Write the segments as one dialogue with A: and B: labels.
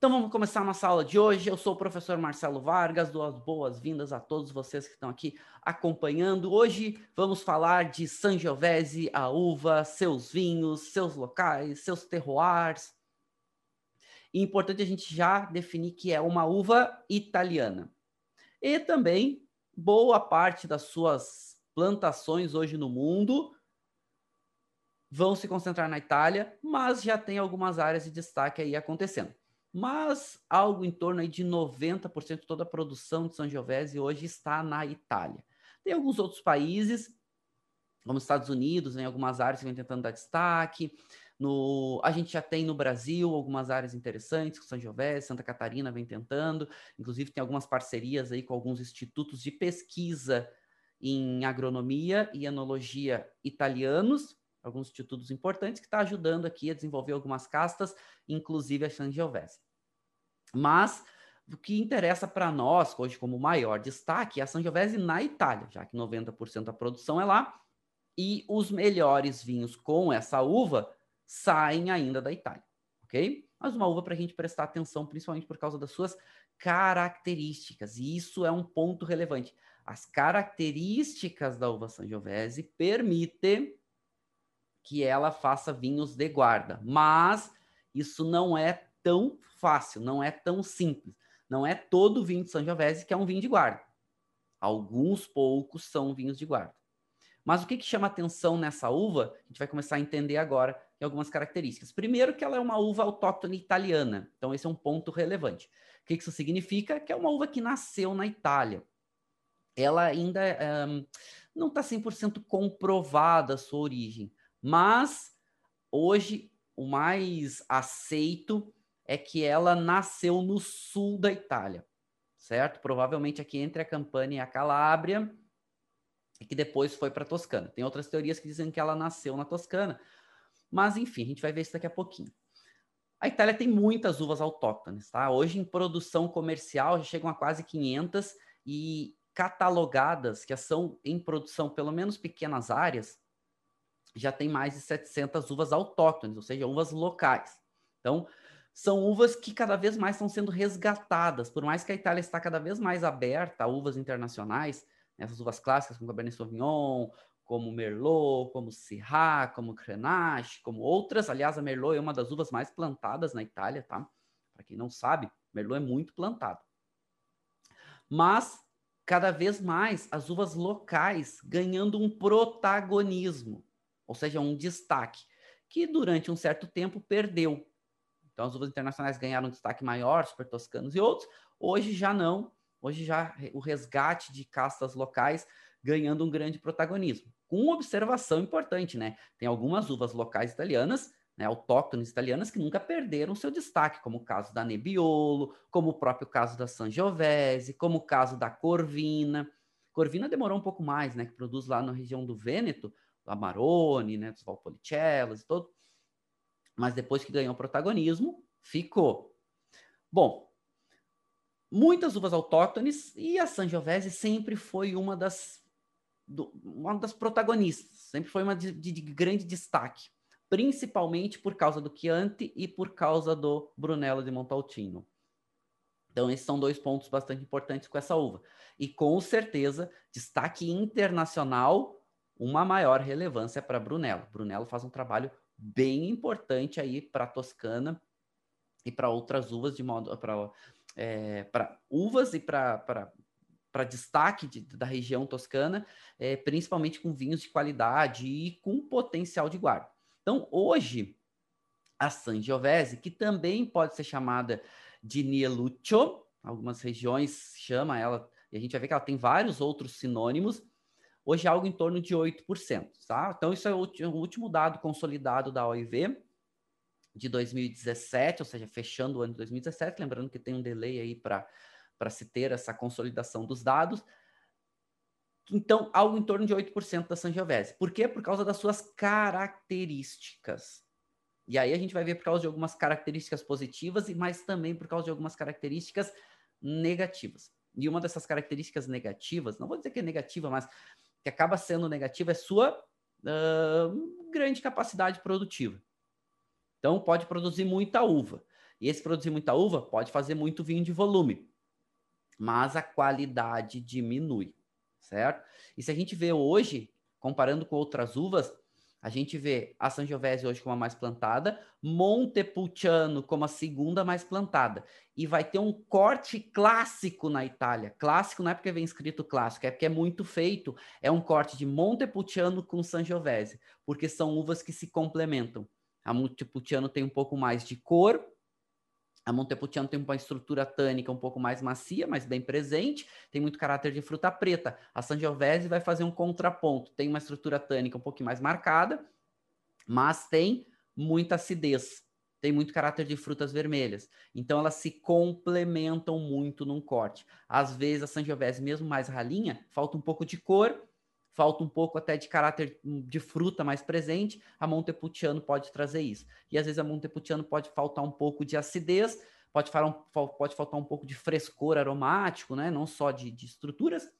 A: Então vamos começar a nossa aula de hoje. Eu sou o professor Marcelo Vargas, dou as boas-vindas a todos vocês que estão aqui acompanhando. Hoje vamos falar de Sangiovese, a uva, seus vinhos, seus locais, seus terroirs. E importante a gente já definir que é uma uva italiana. E também boa parte das suas plantações hoje no mundo vão se concentrar na Itália, mas já tem algumas áreas de destaque aí acontecendo mas algo em torno aí de 90% de toda a produção de Sangiovese hoje está na Itália. Tem alguns outros países, como Estados Unidos, em algumas áreas que vem tentando dar destaque. No, a gente já tem no Brasil algumas áreas interessantes, com Sangiovese, Santa Catarina vem tentando. Inclusive tem algumas parcerias aí com alguns institutos de pesquisa em agronomia e enologia italianos, alguns institutos importantes que está ajudando aqui a desenvolver algumas castas, inclusive a Sangiovese. Mas o que interessa para nós hoje como maior destaque é a Sangiovese na Itália, já que 90% da produção é lá e os melhores vinhos com essa uva saem ainda da Itália, ok? Mas uma uva para a gente prestar atenção, principalmente por causa das suas características, e isso é um ponto relevante. As características da uva Sangiovese permitem que ela faça vinhos de guarda. Mas isso não é tão fácil, não é tão simples. Não é todo vinho de Sangiovese que é um vinho de guarda. Alguns poucos são vinhos de guarda. Mas o que, que chama atenção nessa uva? A gente vai começar a entender agora em algumas características. Primeiro, que ela é uma uva autóctone italiana. Então, esse é um ponto relevante. O que, que isso significa? Que é uma uva que nasceu na Itália. Ela ainda um, não está 100% comprovada a sua origem. Mas hoje o mais aceito é que ela nasceu no sul da Itália, certo? Provavelmente aqui entre a Campania e a Calábria, e que depois foi para a Toscana. Tem outras teorias que dizem que ela nasceu na Toscana, mas enfim, a gente vai ver isso daqui a pouquinho. A Itália tem muitas uvas autóctones, tá? Hoje em produção comercial já chegam a quase 500 e catalogadas, que são em produção pelo menos pequenas áreas, já tem mais de 700 uvas autóctones, ou seja, uvas locais. Então, são uvas que cada vez mais estão sendo resgatadas, por mais que a Itália está cada vez mais aberta a uvas internacionais, né, essas uvas clássicas como Cabernet Sauvignon, como Merlot, como Syrah, como Grenache, como outras. Aliás, a Merlot é uma das uvas mais plantadas na Itália, tá? Para quem não sabe, Merlot é muito plantado. Mas cada vez mais as uvas locais ganhando um protagonismo ou seja, um destaque, que durante um certo tempo perdeu. Então, as uvas internacionais ganharam um destaque maior, super toscanos e outros, hoje já não, hoje já o resgate de castas locais ganhando um grande protagonismo. Com uma observação importante, né? Tem algumas uvas locais italianas, né, autóctones italianas, que nunca perderam seu destaque, como o caso da Nebbiolo, como o próprio caso da Sangiovese, como o caso da Corvina. Corvina demorou um pouco mais, né? Que produz lá na região do Vêneto, Amarone, né, dos Valpolicellos e todo. Mas depois que ganhou protagonismo, ficou. Bom, muitas uvas autóctones e a Sangiovese sempre foi uma das, do, uma das protagonistas, sempre foi uma de, de, de, grande destaque, principalmente por causa do Chianti e por causa do Brunello de Montalcino. Então, esses são dois pontos bastante importantes com essa uva. E com certeza, destaque internacional uma maior relevância para Brunello. Brunello faz um trabalho bem importante aí para Toscana e para outras uvas de modo para é, para uvas e para para destaque de, da região toscana, é, principalmente com vinhos de qualidade e com potencial de guarda. Então, hoje, a Sangiovese, que também pode ser chamada de Nieluccio, algumas regiões chamam ela, e a gente vai ver que ela tem vários outros sinônimos, hoje é algo em torno de 8%, tá? Então, isso é o último dado consolidado da OIV de 2017, ou seja, fechando o ano de 2017, lembrando que tem um delay aí para se ter essa consolidação dos dados. Então, algo em torno de 8% da Sangiovese. Por quê? Por causa das suas características. E aí a gente vai ver por causa de algumas características positivas, mas também por causa de algumas características negativas. E uma dessas características negativas, não vou dizer que é negativa, mas que acaba sendo negativa é sua uh, grande capacidade produtiva. Então, pode produzir muita uva. E esse produzir muita uva pode fazer muito vinho de volume, mas a qualidade diminui, certo? E se a gente vê hoje, comparando com outras uvas, a gente vê a Sangiovese hoje como a mais plantada, Montepulciano como a segunda mais plantada. E vai ter um corte clássico na Itália. Clássico não é porque vem escrito clássico, é porque é muito feito. É um corte de Montepulciano com Sangiovese, porque são uvas que se complementam. A Montepulciano tem um pouco mais de cor, a Montepulciano tem uma estrutura tânica um pouco mais macia, mas bem presente, tem muito caráter de fruta preta. A Sangiovese vai fazer um contraponto, tem uma estrutura tânica um pouquinho mais marcada, mas tem muita acidez, tem muito caráter de frutas vermelhas. Então elas se complementam muito num corte. Às vezes a Sangiovese, mesmo mais ralinha, falta um pouco de cor, falta um pouco até de caráter hum, de fruta mais presente, a Montepulciano pode trazer isso. E às vezes a Montepulciano pode faltar um pouco de acidez, pode, falar um, pode faltar um pouco de frescor aromático, né? não só de, de estruturas.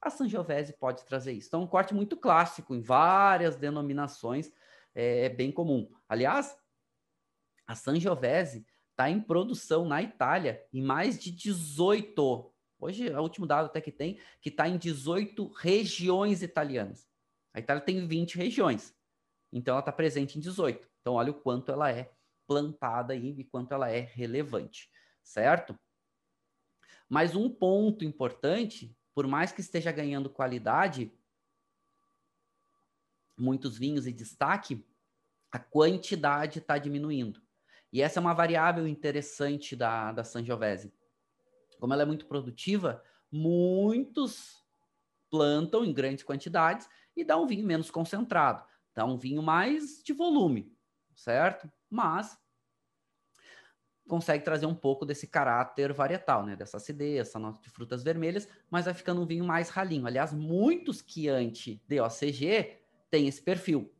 A: A Sangiovese pode trazer isso. Então, um corte muito clássico, em várias denominações, é, é bem comum. Aliás, a Sangiovese está em produção na Itália em mais de 18 Hoje, é o último dado até que tem, que está em 18 regiões italianas. A Itália tem 20 regiões. Então, ela está presente em 18. Então, olha o quanto ela é plantada e quanto ela é relevante, certo? Mas um ponto importante, por mais que esteja ganhando qualidade, muitos vinhos e destaque, a quantidade está diminuindo. E essa é uma variável interessante da, da Sangiovese como ela é muito produtiva, muitos plantam em grandes quantidades e dá um vinho menos concentrado, dá um vinho mais de volume, certo? Mas consegue trazer um pouco desse caráter varietal, né? Dessa acidez, essa nota de frutas vermelhas, mas vai ficando um vinho mais ralinho. Aliás, muitos Chianti DOCG têm esse perfil.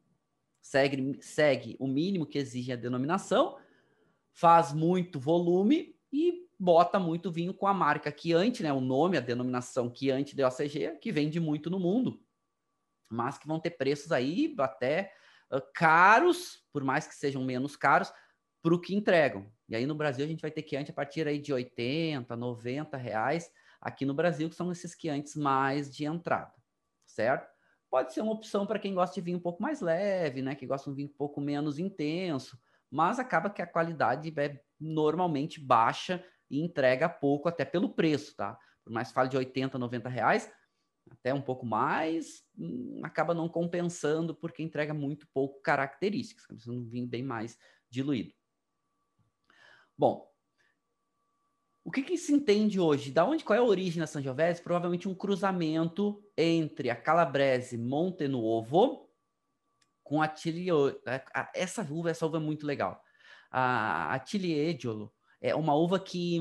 A: Segue, segue o mínimo que exige a denominação, faz muito volume e bota muito vinho com a marca Chianti, né? O nome, a denominação Chianti DOCG, que vende muito no mundo, mas que vão ter preços aí até uh, caros, por mais que sejam menos caros, para o que entregam. E aí no Brasil a gente vai ter Chianti a partir aí de 80, 90 reais aqui no Brasil, que são esses Chiantis mais de entrada, certo? Pode ser uma opção para quem gosta de vinho um pouco mais leve, né? Que gosta de um vinho um pouco menos intenso, mas acaba que a qualidade é normalmente baixa e entrega pouco até pelo preço, tá? Por mais que fale de 80, 90 reais, até um pouco mais, hum, acaba não compensando porque entrega muito pouco características, precisa um vinho bem mais diluído. Bom, o que, que, se entende hoje? Da onde, qual é a origem da Sangiovese? Provavelmente um cruzamento entre a Calabrese Monte Nuovo com a Tilio. Essa uva, essa uva é muito legal. A, a é uma uva que,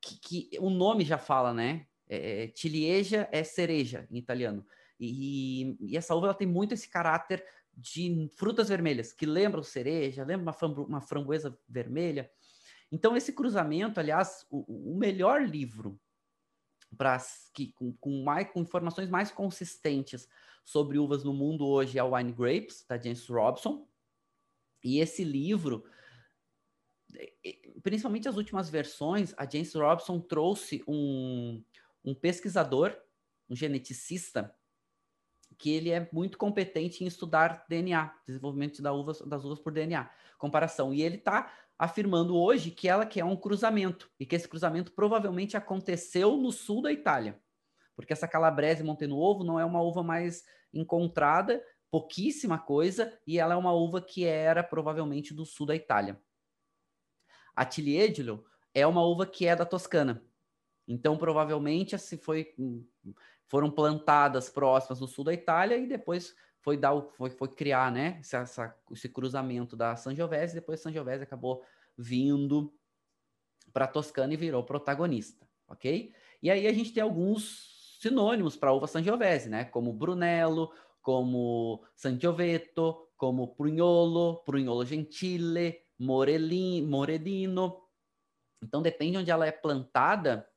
A: que, que o nome já fala, né? É, tilieja é cereja em italiano. E, e, essa uva ela tem muito esse caráter de frutas vermelhas, que lembram cereja, lembra uma, uma framboesa vermelha. Então, esse cruzamento, aliás, o, o melhor livro para que com, com, mais, com informações mais consistentes sobre uvas no mundo hoje é o Wine Grapes, da James Robson. E esse livro principalmente as últimas versões, a James Robson trouxe um, um pesquisador, um geneticista, que ele é muito competente em estudar DNA, desenvolvimento da uva, das uvas por DNA, comparação. E ele está afirmando hoje que ela que é um cruzamento e que esse cruzamento provavelmente aconteceu no sul da Itália, porque essa Calabrese Montenuovo não é uma uva mais encontrada, pouquíssima coisa, e ela é uma uva que era provavelmente do sul da Itália. A Tiliedilo é uma uva que é da Toscana. Então, provavelmente, assim, foi, foram plantadas próximas no sul da Itália e depois foi, dar, foi, foi criar né, essa, essa, esse cruzamento da Sangiovese. Depois, Sangiovese acabou vindo para a Toscana e virou protagonista, ok? E aí a gente tem alguns sinônimos para a uva Sangiovese, né? Como Brunello, como Sangioveto, como Prugnolo, Prugnolo Gentile, Morelin, Moredino. Então, depende onde ela é plantada,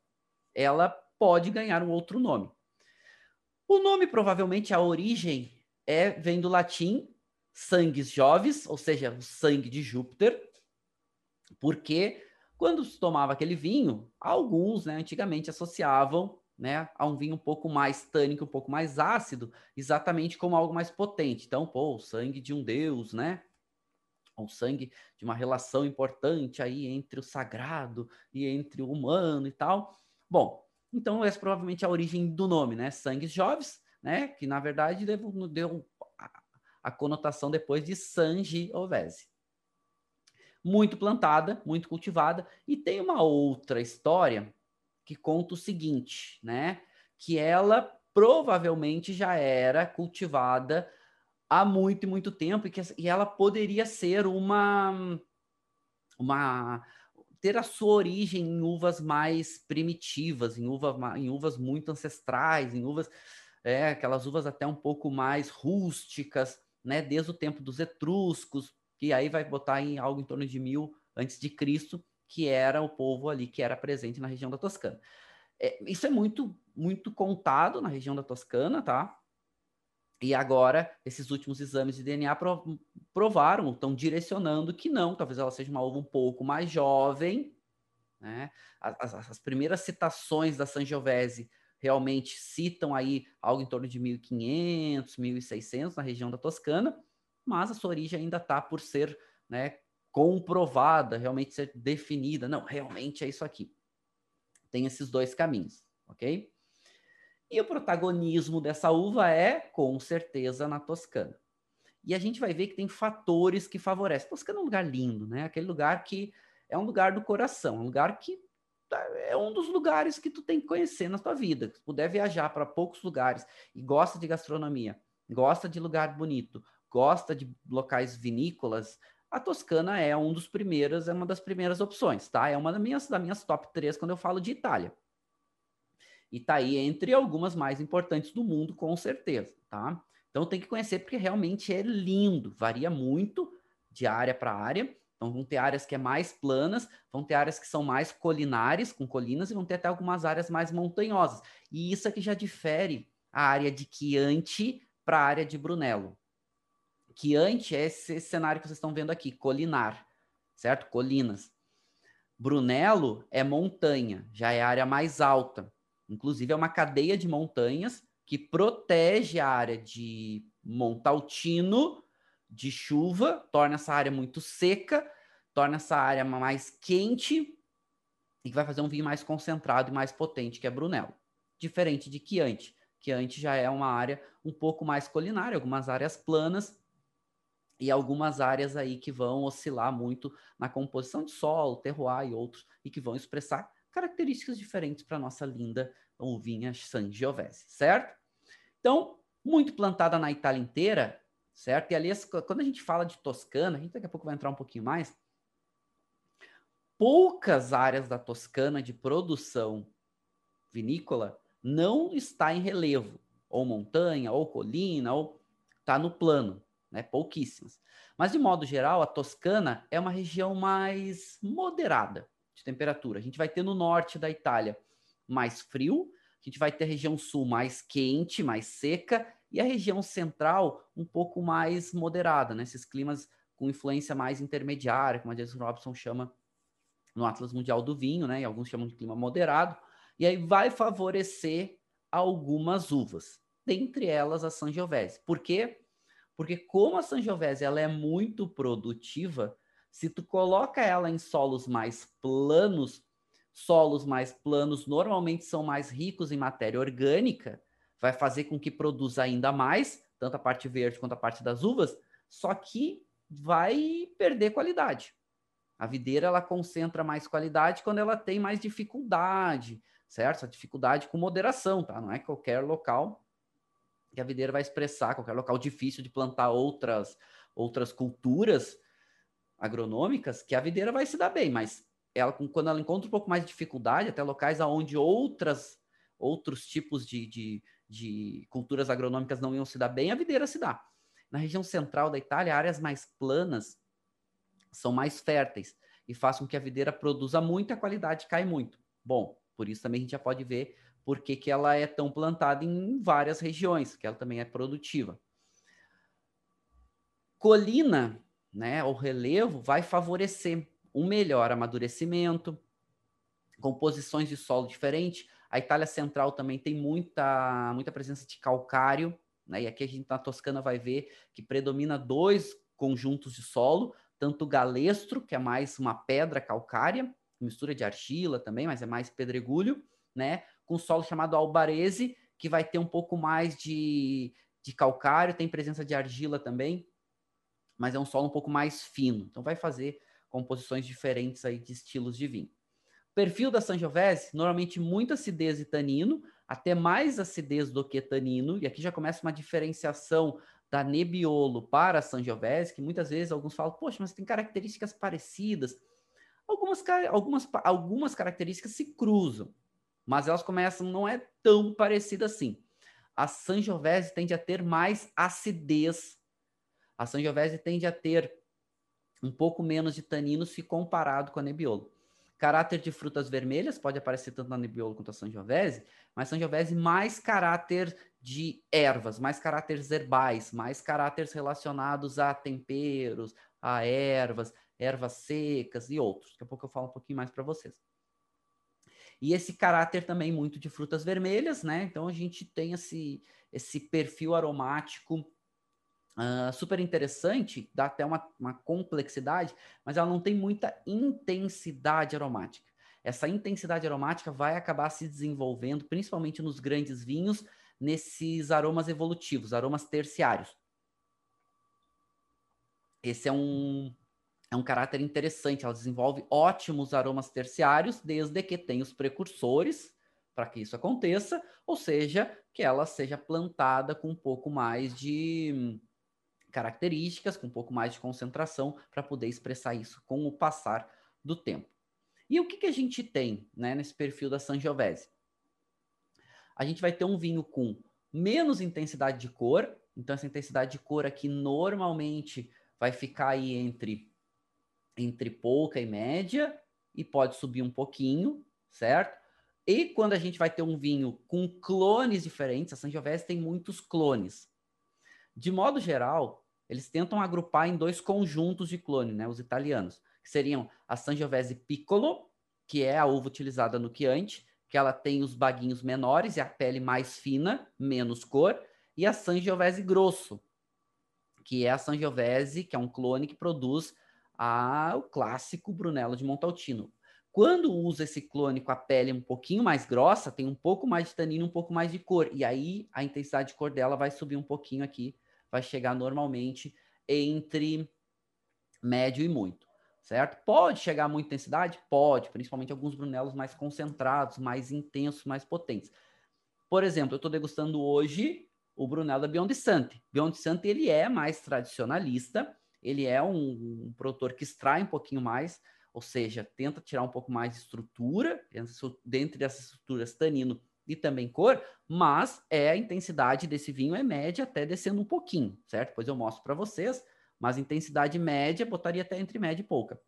A: ela pode ganhar um outro nome. O nome, provavelmente, a origem é vem do latim sangues jovis, ou seja, o sangue de Júpiter. Porque quando se tomava aquele vinho, alguns, né, antigamente associavam né, a um vinho um pouco mais tânico, um pouco mais ácido, exatamente como algo mais potente. Então, pô, o sangue de um deus, né? O sangue de uma relação importante aí entre o sagrado e entre o humano e tal. Bom, então essa provavelmente é a origem do nome, né? Sangues Jovens, né? Que na verdade deu, deu a, a conotação depois de Sangiovese muito plantada, muito cultivada. E tem uma outra história que conta o seguinte, né? Que ela provavelmente já era cultivada há muito e muito tempo e que e ela poderia ser uma uma ter a sua origem em uvas mais primitivas, em, uva, em uvas muito ancestrais, em uvas é, aquelas uvas até um pouco mais rústicas, né, desde o tempo dos etruscos, que aí vai botar em algo em torno de mil antes de Cristo, que era o povo ali que era presente na região da Toscana. É, isso é muito, muito contado na região da Toscana, tá? E agora, esses últimos exames de DNA provaram, estão direcionando que não, talvez ela seja uma uva um pouco mais jovem. Né? As, as, as primeiras citações da Sangiovese realmente citam aí algo em torno de 1500, 1600 na região da Toscana, mas a sua origem ainda está por ser né, comprovada, realmente ser definida. Não, realmente é isso aqui. Tem esses dois caminhos, ok? E o protagonismo dessa uva é, com certeza, na Toscana. E a gente vai ver que tem fatores que favorecem. Toscana é um lugar lindo, né? Aquele lugar que é um lugar do coração, um lugar que tá, é um dos lugares que tu tem que conhecer na tua vida. Se puder viajar para poucos lugares e gosta de gastronomia, gosta de lugar bonito, gosta de locais vinícolas, a Toscana é um dos primeiros, é uma das primeiras opções, tá? É uma das minhas, das minhas top 3 quando eu falo de Itália. E tá aí entre algumas mais importantes do mundo, com certeza, tá? Então tem que conhecer porque realmente é lindo, varia muito de área para área. Então vão ter áreas que é mais planas, vão ter áreas que são mais colinares, com colinas, e vão ter até algumas áreas mais montanhosas. E isso aqui já difere a área de Chianti para a área de Brunello antes é esse cenário que vocês estão vendo aqui, colinar, certo? Colinas. Brunello é montanha, já é a área mais alta. Inclusive, é uma cadeia de montanhas que protege a área de Montaltino de chuva, torna essa área muito seca, torna essa área mais quente e vai fazer um vinho mais concentrado e mais potente, que é Brunello. Diferente de Chianti. Chianti já é uma área um pouco mais colinária, algumas áreas planas, e algumas áreas aí que vão oscilar muito na composição de solo, terroir e outros, e que vão expressar características diferentes para nossa linda uvinha Sangiovese, certo? Então, muito plantada na Itália inteira, certo? E aliás, quando a gente fala de Toscana, a gente daqui a pouco vai entrar um pouquinho mais, poucas áreas da Toscana de produção vinícola não está em relevo, ou montanha, ou colina, ou está no plano né? Pouquíssimas. Mas, de modo geral, a Toscana é uma região mais moderada de temperatura. A gente vai ter no norte da Itália mais frio, a gente vai ter a região sul mais quente, mais seca, e a região central um pouco mais moderada, né? Esses climas com influência mais intermediária, como a Jason Robson chama no Atlas Mundial do Vinho, né? E alguns chamam de clima moderado. E aí vai favorecer algumas uvas, dentre elas a Sangiovese. Por quê? Porque como a Sangiovese ela é muito produtiva, se tu coloca ela em solos mais planos, solos mais planos normalmente são mais ricos em matéria orgânica, vai fazer com que produza ainda mais, tanto a parte verde quanto a parte das uvas, só que vai perder qualidade. A videira ela concentra mais qualidade quando ela tem mais dificuldade, certo? Essa dificuldade com moderação, tá? Não é qualquer local que a videira vai expressar, qualquer local difícil de plantar outras, outras culturas agronômicas, que a videira vai se dar bem, mas ela, quando ela encontra um pouco mais de dificuldade, até locais onde outras, outros tipos de, de, de culturas agronômicas não iam se dar bem, a videira se dá. Na região central da Itália, áreas mais planas são mais férteis e fazem com que a videira produza muito a qualidade cai muito. Bom, por isso também a gente já pode ver por que, que ela é tão plantada em várias regiões, que ela também é produtiva. Colina, né, o relevo vai favorecer um melhor amadurecimento, composições de solo diferente. A Itália Central também tem muita, muita presença de calcário, né? E aqui a gente na Toscana vai ver que predomina dois conjuntos de solo, tanto o galestro, que é mais uma pedra calcária, mistura de argila também, mas é mais pedregulho, né? Com solo chamado albarese, que vai ter um pouco mais de, de calcário, tem presença de argila também, mas é um solo um pouco mais fino. Então vai fazer composições diferentes aí de estilos de vinho. Perfil da Sangiovese, normalmente muita acidez e tanino, até mais acidez do que tanino, e aqui já começa uma diferenciação da Nebbiolo para a Sangiovese, que muitas vezes alguns falam, poxa, mas tem características parecidas. Algumas, algumas, algumas características se cruzam, mas elas começam, não é tão parecida assim. A Sangiovese tende a ter mais acidez. A Sangiovese tende a ter um pouco menos de tanino se comparado com a Nebbiolo. Caráter de frutas vermelhas pode aparecer tanto na Nebbiolo quanto a Sangiovese, mas Sangiovese mais caráter de ervas, mais caráteres herbais, mais caráteres relacionados a temperos, a ervas, ervas secas e outros. Daqui a pouco eu falo um pouquinho mais para vocês. E esse caráter também muito de frutas vermelhas, né? Então a gente tem esse, esse perfil aromático Uh, super interessante, dá até uma, uma complexidade, mas ela não tem muita intensidade aromática. Essa intensidade aromática vai acabar se desenvolvendo, principalmente nos grandes vinhos, nesses aromas evolutivos, aromas terciários. Esse é um, é um caráter interessante, ela desenvolve ótimos aromas terciários, desde que tenha os precursores para que isso aconteça, ou seja, que ela seja plantada com um pouco mais de características, com um pouco mais de concentração, para poder expressar isso com o passar do tempo. E o que, que a gente tem né, nesse perfil da Sangiovese? A gente vai ter um vinho com menos intensidade de cor, então essa intensidade de cor aqui normalmente vai ficar aí entre, entre pouca e média, e pode subir um pouquinho, certo? E quando a gente vai ter um vinho com clones diferentes, a Sangiovese tem muitos clones. De modo geral, eles tentam agrupar em dois conjuntos de clone, né, os italianos, que seriam a Sangiovese Piccolo, que é a uva utilizada no Chianti, que ela tem os baguinhos menores e a pele mais fina, menos cor, e a Sangiovese Grosso, que é a Sangiovese, que é um clone que produz a, o clássico Brunello de Montaltino. Quando usa esse clone com a pele um pouquinho mais grossa, tem um pouco mais de tanino, um pouco mais de cor, e aí a intensidade de cor dela vai subir um pouquinho aqui vai chegar normalmente entre médio e muito, certo? Pode chegar a muita intensidade? Pode, principalmente alguns brunelos mais concentrados, mais intensos, mais potentes. Por exemplo, eu estou degustando hoje o Brunello da Beyond Sante. Beyond Sante, ele é mais tradicionalista, ele é um, um produtor que extrai um pouquinho mais, ou seja, tenta tirar um pouco mais de estrutura, dentro dessas estruturas tanino e também cor, mas é a intensidade desse vinho é média até descendo um pouquinho, certo? Depois eu mostro para vocês, mas intensidade média botaria até entre média e pouca.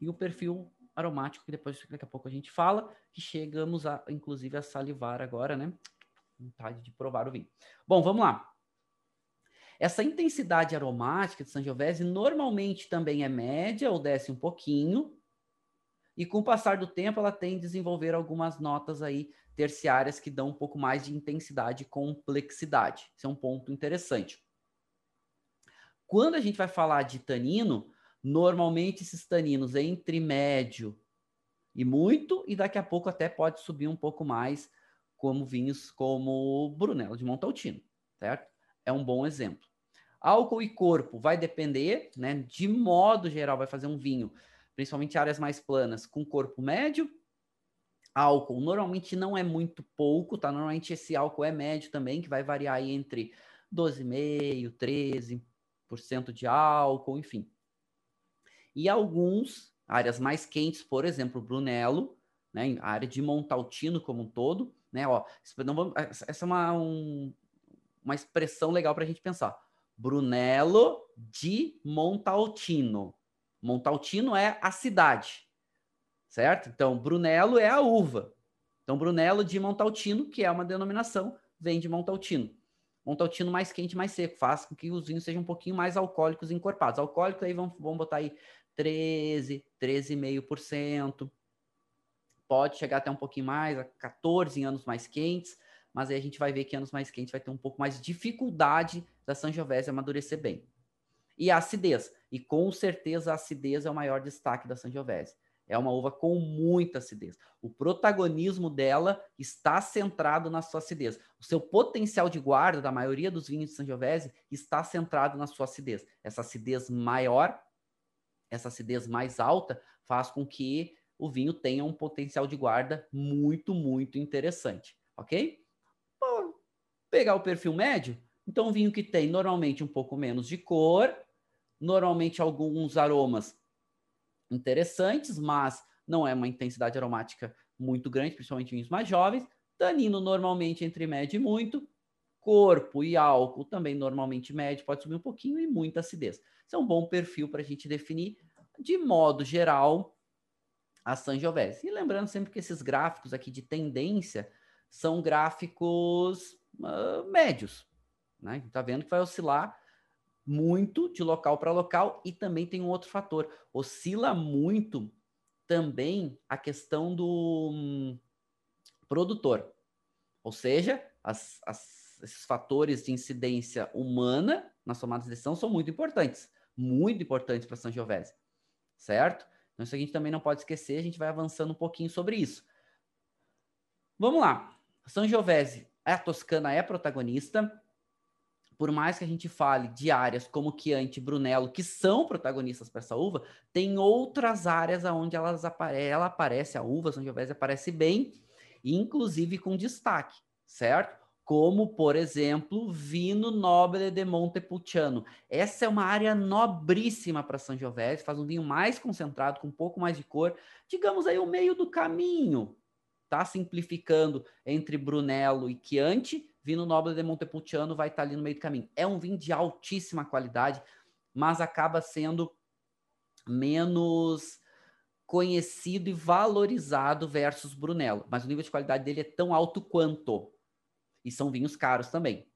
A: E o perfil aromático, que depois daqui a pouco a gente fala, que chegamos a, inclusive a salivar agora, né? Vontade de provar o vinho. Bom, vamos lá. Essa intensidade aromática de Sangiovese normalmente também é média ou desce um pouquinho, e com o passar do tempo ela tem desenvolver algumas notas aí terciárias que dão um pouco mais de intensidade e complexidade. Isso é um ponto interessante. Quando a gente vai falar de tanino, normalmente esses taninos entre médio e muito, e daqui a pouco até pode subir um pouco mais, como vinhos como Brunello de Montaltino, certo? É um bom exemplo. Álcool e corpo vai depender, né? De modo geral, vai fazer um vinho principalmente áreas mais planas, com corpo médio. Álcool normalmente não é muito pouco, tá? Normalmente esse álcool é médio também, que vai variar aí entre 12,5%, 13% de álcool, enfim. E alguns, áreas mais quentes, por exemplo, Brunello, né? A área de Montaltino como um todo, né? Ó, vamos, essa é uma, um, uma expressão legal para a gente pensar. Brunello de Montaltino. Montaltino é a cidade, certo? Então, Brunello é a uva. Então, Brunello de Montaltino, que é uma denominação, vem de Montaltino. Montaltino mais quente, mais seco, faz com que os vinhos sejam um pouquinho mais alcoólicos encorpados. Alcoólico aí vamos, vamos botar aí 13, 13,5%. Pode chegar até um pouquinho mais, a 14 anos mais quentes, mas aí a gente vai ver que anos mais quentes vai ter um pouco mais de dificuldade da Sangiovese amadurecer bem. E a acidez. E com certeza a acidez é o maior destaque da Sangiovese. É uma uva com muita acidez. O protagonismo dela está centrado na sua acidez. O seu potencial de guarda da maioria dos vinhos de Sangiovese está centrado na sua acidez. Essa acidez maior, essa acidez mais alta, faz com que o vinho tenha um potencial de guarda muito, muito interessante, ok? Vou pegar o perfil médio, então um vinho que tem normalmente um pouco menos de cor, normalmente alguns aromas interessantes, mas não é uma intensidade aromática muito grande, principalmente vinhos mais jovens. Tanino normalmente entre médio e muito. Corpo e álcool também normalmente médio, pode subir um pouquinho e muita acidez. Isso é um bom perfil para a gente definir, de modo geral, a Sangiovese. E lembrando sempre que esses gráficos aqui de tendência são gráficos uh, médios. Né? Está vendo que vai oscilar muito de local para local e também tem um outro fator. Oscila muito também a questão do hum, produtor. Ou seja, as, as, esses fatores de incidência humana na tomada de decisão são muito importantes. Muito importantes para São Giovese. Certo? Então, isso a gente também não pode esquecer. A gente vai avançando um pouquinho sobre isso. Vamos lá. São Giovese, a Toscana é protagonista por mais que a gente fale de áreas como Chianti e Brunello, que são protagonistas para essa uva, tem outras áreas onde elas apare ela aparece, a uva Sangiovese aparece bem, inclusive com destaque, certo? Como, por exemplo, Vino Nobile de Montepulciano. Essa é uma área nobríssima para Sangiovese, faz um vinho mais concentrado, com um pouco mais de cor, digamos aí o meio do caminho, tá? Simplificando entre Brunello e Chianti, Vinho Nobre de Montepulciano vai estar ali no meio do caminho. É um vinho de altíssima qualidade, mas acaba sendo menos conhecido e valorizado versus Brunello. Mas o nível de qualidade dele é tão alto quanto. E são vinhos caros também.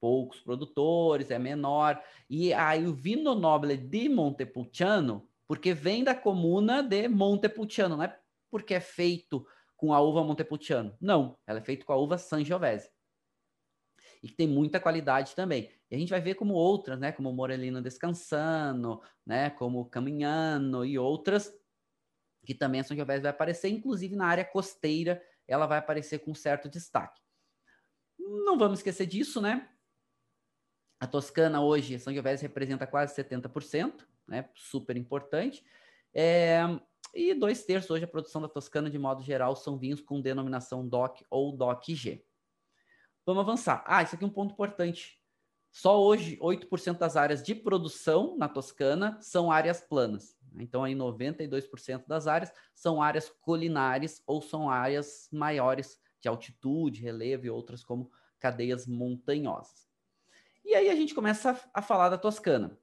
A: Poucos produtores, é menor. E aí o Vino Noble de Montepulciano, porque vem da comuna de Montepulciano, não é porque é feito com a uva Montepulciano. Não, ela é feita com a uva Sangiovese e que tem muita qualidade também. E a gente vai ver como outras, né, como Morelino Descansando, né, como Caminhano e outras, que também a São Giovese vai aparecer, inclusive na área costeira, ela vai aparecer com certo destaque. Não vamos esquecer disso, né? A Toscana hoje, São Giovese representa quase 70%, né? Super importante. É, e dois terços hoje a produção da Toscana, de modo geral, são vinhos com denominação DOC ou DOC-G. Vamos avançar. Ah, isso aqui é um ponto importante. Só hoje, 8% das áreas de produção na Toscana são áreas planas. Então, aí 92% das áreas são áreas colinares ou são áreas maiores de altitude, relevo e outras como cadeias montanhosas. E aí a gente começa a, falar da Toscana.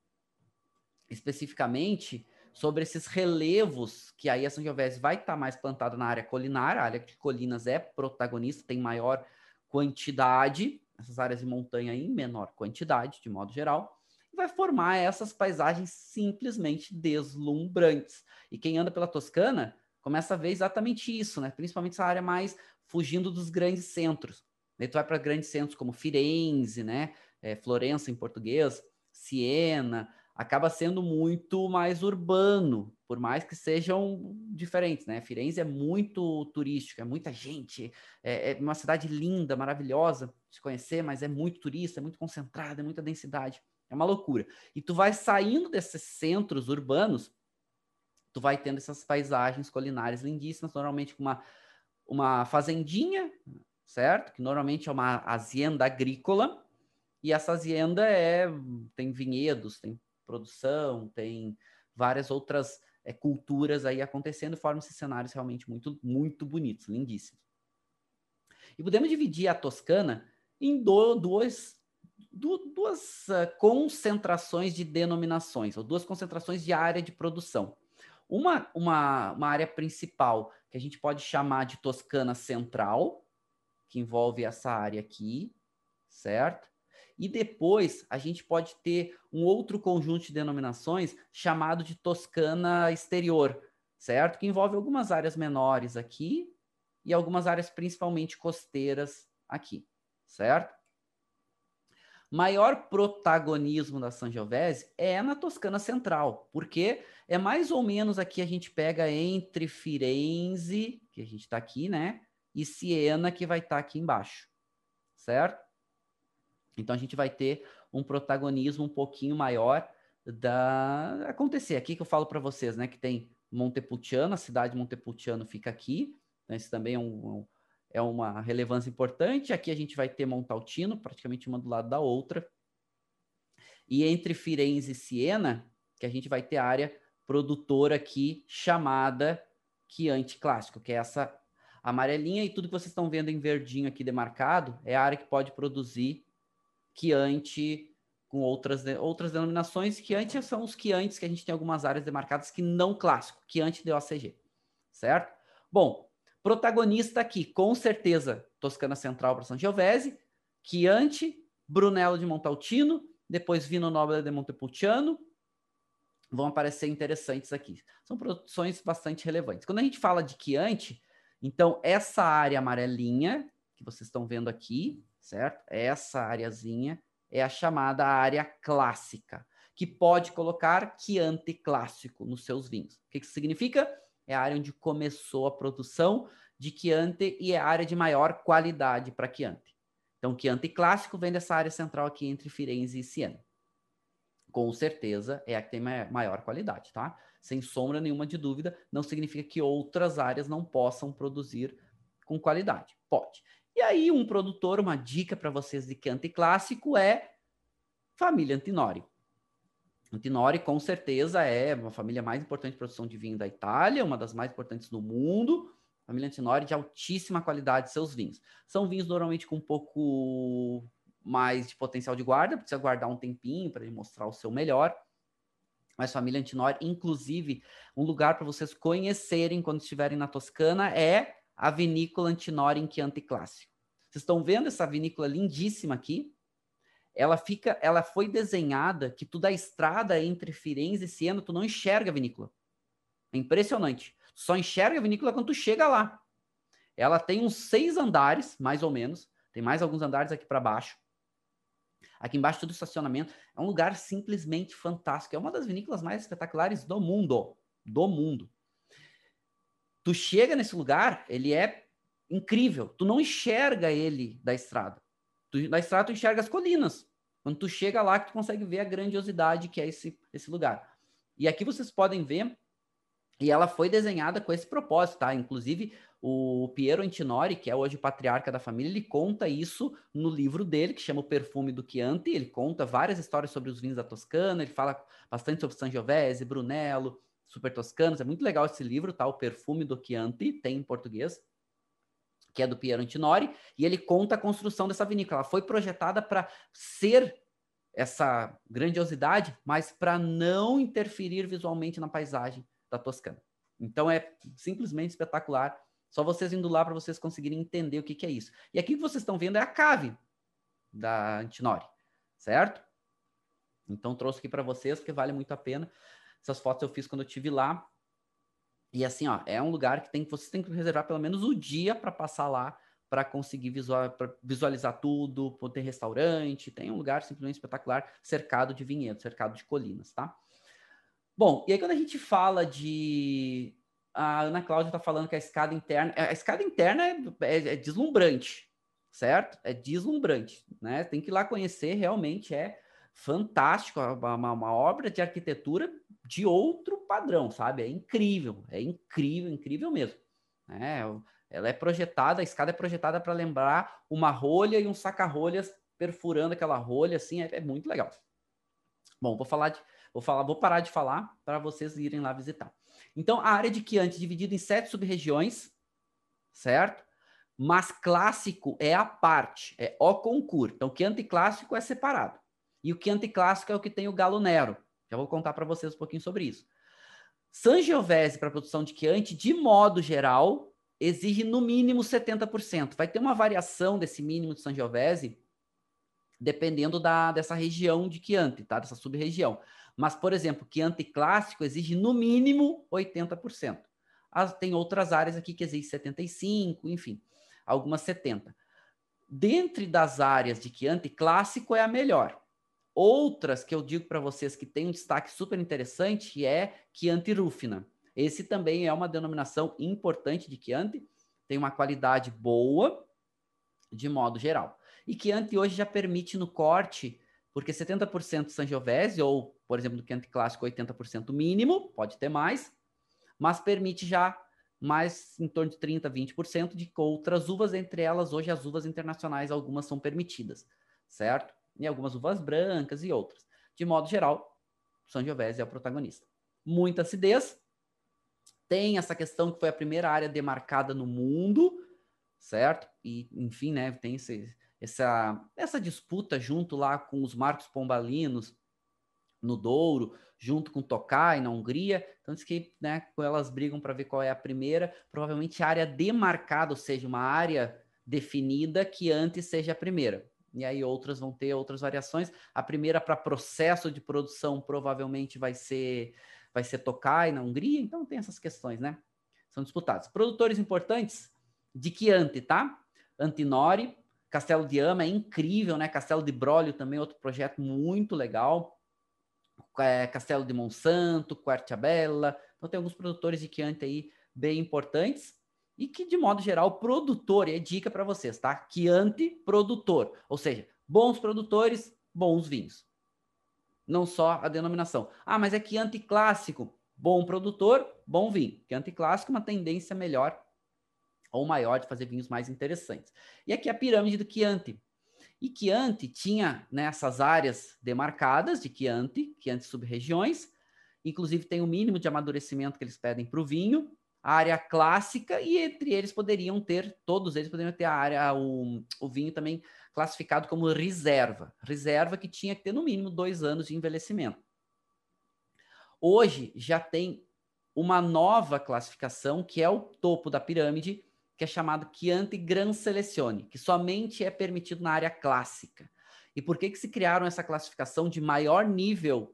A: Especificamente sobre esses relevos que aí a São Giovese vai estar tá mais plantada na área colinar, a área de colinas é protagonista, tem maior quantidade, essas áreas de montanha em menor quantidade, de modo geral, e vai formar essas paisagens simplesmente deslumbrantes. E quem anda pela Toscana começa a ver exatamente isso, né? Principalmente essa área mais fugindo dos grandes centros. Daí tu vai para grandes centros como Firenze, né? É, Florença em português, Siena, acaba sendo muito mais urbano, por mais que sejam diferentes, né? Firenze é muito turística, é muita gente, é, é, uma cidade linda, maravilhosa de se conhecer, mas é muito turista, é muito concentrada, é muita densidade, é uma loucura. E tu vai saindo desses centros urbanos, tu vai tendo essas paisagens culinárias lindíssimas, normalmente com uma, uma fazendinha, certo? Que normalmente é uma hacienda agrícola, e essa hacienda é, tem vinhedos, tem produção, tem várias outras é, culturas aí acontecendo, formam esses cenários realmente muito, muito bonitos, lindíssimos. E podemos dividir a Toscana em do, duas, du, duas uh, concentrações de denominações, ou duas concentrações de área de produção. Uma, uma, uma área principal, que a gente pode chamar de Toscana Central, que envolve essa área aqui, certo? E depois a gente pode ter um outro conjunto de denominações chamado de Toscana exterior, certo? Que envolve algumas áreas menores aqui e algumas áreas principalmente costeiras aqui, certo? Maior protagonismo da Sangiovese é na Toscana Central, porque é mais ou menos aqui a gente pega entre Firenze, que a gente está aqui, né? E Siena, que vai estar tá aqui embaixo, certo? Então a gente vai ter um protagonismo um pouquinho maior da acontecer. Aqui que eu falo para vocês, né? Que tem Montepulciano, a cidade de Montepulciano fica aqui, então esse também é um é uma relevância importante. Aqui a gente vai ter Montaltino, praticamente uma do lado da outra. E entre Firenze e Siena, que a gente vai ter a área produtora aqui chamada Chianti Clássico, que é essa amarelinha e tudo que vocês estão vendo em verdinho aqui demarcado é a área que pode produzir Chianti com outras, outras denominações. Chianti são os Chiantis que a gente tem algumas áreas demarcadas que não clássico, Chianti de OCG, certo? Bom, Protagonista aqui, com certeza, Toscana Central para Sangiovese, Chianti, Brunello de Montaltino, depois Vino Nobile de Montepulciano, vão aparecer interessantes aqui. São produções bastante relevantes. Quando a gente fala de Chianti, então essa área amarelinha que vocês estão vendo aqui, certo? Essa areazinha é a chamada área clássica, que pode colocar Chianti clássico nos seus vinhos. O que isso significa? é a área onde começou a produção de Chianti e é a área de maior qualidade para Chianti. Então, Chianti clássico vem dessa área central aqui entre Firenze e Siena. Com certeza é a que tem maior qualidade, tá? Sem sombra nenhuma de dúvida, não significa que outras áreas não possam produzir com qualidade. Pode. E aí, um produtor, uma dica para vocês de Chianti clássico é família Antinori. Antinori, com certeza, é uma família mais importante de produção de vinho da Itália, uma das mais importantes do mundo. Família Antinori de altíssima qualidade seus vinhos. São vinhos normalmente com um pouco mais de potencial de guarda, precisa guardar um tempinho para ele mostrar o seu melhor. Mas família Antinori, inclusive, um lugar para vocês conhecerem quando estiverem na Toscana é a vinícola Antinori em Chianti Clássico. Vocês estão vendo essa vinícola lindíssima aqui? ela fica, ela foi desenhada que tu da estrada entre Firenze e Siena, tu não enxerga a vinícola. É impressionante. Só enxerga a vinícola quando tu chega lá. Ela tem uns seis andares, mais ou menos. Tem mais alguns andares aqui para baixo. Aqui embaixo tudo estacionamento. É um lugar simplesmente fantástico. É uma das vinícolas mais espetaculares do mundo, do mundo. Tu chega nesse lugar, ele é incrível. Tu não enxerga ele da estrada. Tu, na estrada tu enxerga as colinas. Quando tu chega lá, tu consegue ver a grandiosidade que é esse, esse lugar. E aqui vocês podem ver, e ela foi desenhada com esse propósito, tá? Inclusive, o Piero Antinori, que é hoje o patriarca da família, ele conta isso no livro dele, que chama O Perfume do Chianti. Ele conta várias histórias sobre os vinhos da Toscana, ele fala bastante sobre Sangiovese, Brunello, Super Toscanos. É muito legal esse livro, tá? O Perfume do Chianti, tem em português que é do Piero Antinori, e ele conta a construção dessa vinícola. Ela foi projetada para ser essa grandiosidade, mas para não interferir visualmente na paisagem da Toscana. Então é simplesmente espetacular. Só vocês indo lá para vocês conseguirem entender o que, que é isso. E aqui que vocês estão vendo é a cave da Antinori, certo? Então trouxe aqui para vocês porque vale muito a pena. Essas fotos eu fiz quando eu estive lá. E assim, ó, é um lugar que tem que vocês que reservar pelo menos o dia para passar lá para conseguir visual, visualizar tudo, poder restaurante, tem um lugar simplesmente espetacular, cercado de vinhedos, cercado de colinas, tá? Bom, e aí quando a gente fala de a Ana Cláudia está falando que a escada interna, a escada interna é, é, é, deslumbrante, certo? É deslumbrante, né? Tem que ir lá conhecer, realmente é fantástico, uma, uma obra de arquitetura de outro padrão, sabe? É incrível, é incrível, incrível mesmo. É, ela é projetada, a escada é projetada para lembrar uma rolha e um saca-rolhas perfurando aquela rolha, assim, é, é, muito legal. Bom, vou falar de, vou falar, vou parar de falar para vocês irem lá visitar. Então, a área de Chianti é dividida em sete sub-regiões, certo? Mas clássico é a parte, é o concurso. Então, Chianti clássico é separado. E o Chianti clássico é o que tem o Galo Nero. Já vou contar para vocês um pouquinho sobre isso. Sangiovese para produção de Chianti, de modo geral, exige no mínimo 70%. Vai ter uma variação desse mínimo de Sangiovese dependendo da, dessa região de Chianti, tá? Dessa sub-região. Mas, por exemplo, Chianti clássico exige no mínimo 80%. As, tem outras áreas aqui que exigem 75%, enfim, algumas 70%. Dentre das áreas de Chianti clássico é a melhor. Outras que eu digo para vocês que tem um destaque super interessante é Chianti Rufina. Esse também é uma denominação importante de Chianti, tem uma qualidade boa de modo geral. E Chianti hoje já permite no corte, porque 70% Sangiovese, ou, por exemplo, do Chianti clássico, 80% mínimo, pode ter mais, mas permite já mais em torno de 30%, 20% de outras uvas, entre elas hoje as uvas internacionais, algumas são permitidas, certo? E algumas uvas brancas e outras. De modo geral, Sangiovese é o protagonista. Muita acidez, tem essa questão que foi a primeira área demarcada no mundo, certo? E, enfim, né, tem esse, essa, essa disputa junto lá com os Marcos Pombalinos no Douro, junto com Tokai na Hungria. Então, diz que né, elas brigam para ver qual é a primeira, provavelmente área demarcada, ou seja, uma área definida que antes seja a primeira. E aí outras vão ter outras variações. A primeira para processo de produção provavelmente vai ser vai ser Tokai na Hungria, então tem essas questões, né? São disputados. Produtores importantes de Chianti, tá? Antinori, Castelo de Ama é incrível, né? Castelo de Brolio também outro projeto muito legal. É, Castelo de Monsanto, Quartiabella. Então tem alguns produtores de Chianti aí bem importantes e que de modo geral produtor, e é dica para vocês, tá? Chianti produtor, ou seja, bons produtores, bons vinhos. Não só a denominação. Ah, mas é Chianti clássico, bom produtor, bom vinho. Chianti clássico uma tendência melhor ou maior de fazer vinhos mais interessantes. E aqui a pirâmide do Chianti. E Chianti tinha nessas né, áreas demarcadas de Chianti, Chianti sub-regiões, inclusive tem o mínimo de amadurecimento que eles pedem para o vinho, a área clássica, e entre eles poderiam ter, todos eles poderiam ter a área, o, o vinho também classificado como reserva. Reserva que tinha que ter no mínimo dois anos de envelhecimento. Hoje já tem uma nova classificação, que é o topo da pirâmide, que é chamado Chianti Gran Selezione, que somente é permitido na área clássica. E por que, que se criaram essa classificação de maior nível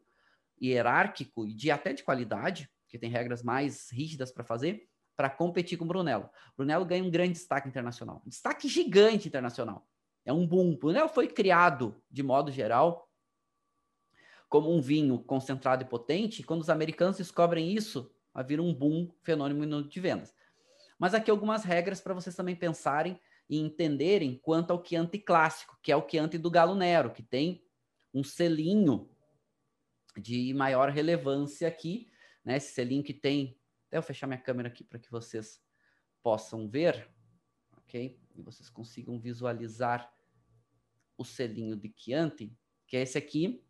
A: hierárquico e de até de qualidade, que tem regras mais rígidas para fazer, para competir com o Brunello. Brunello ganha um grande destaque internacional, um destaque gigante internacional. É um boom. O Brunello foi criado, de modo geral, como um vinho concentrado e potente, e quando os americanos descobrem isso, vira um boom fenômeno de vendas. Mas aqui algumas regras para vocês também pensarem e entenderem quanto ao Chianti clássico, que é o Chianti do Galo Nero, que tem um selinho de maior relevância aqui, né? Esse que tem. Até eu fechar minha câmera aqui para que vocês possam ver, ok? E vocês consigam visualizar o selinho de Chianti, que é esse aqui,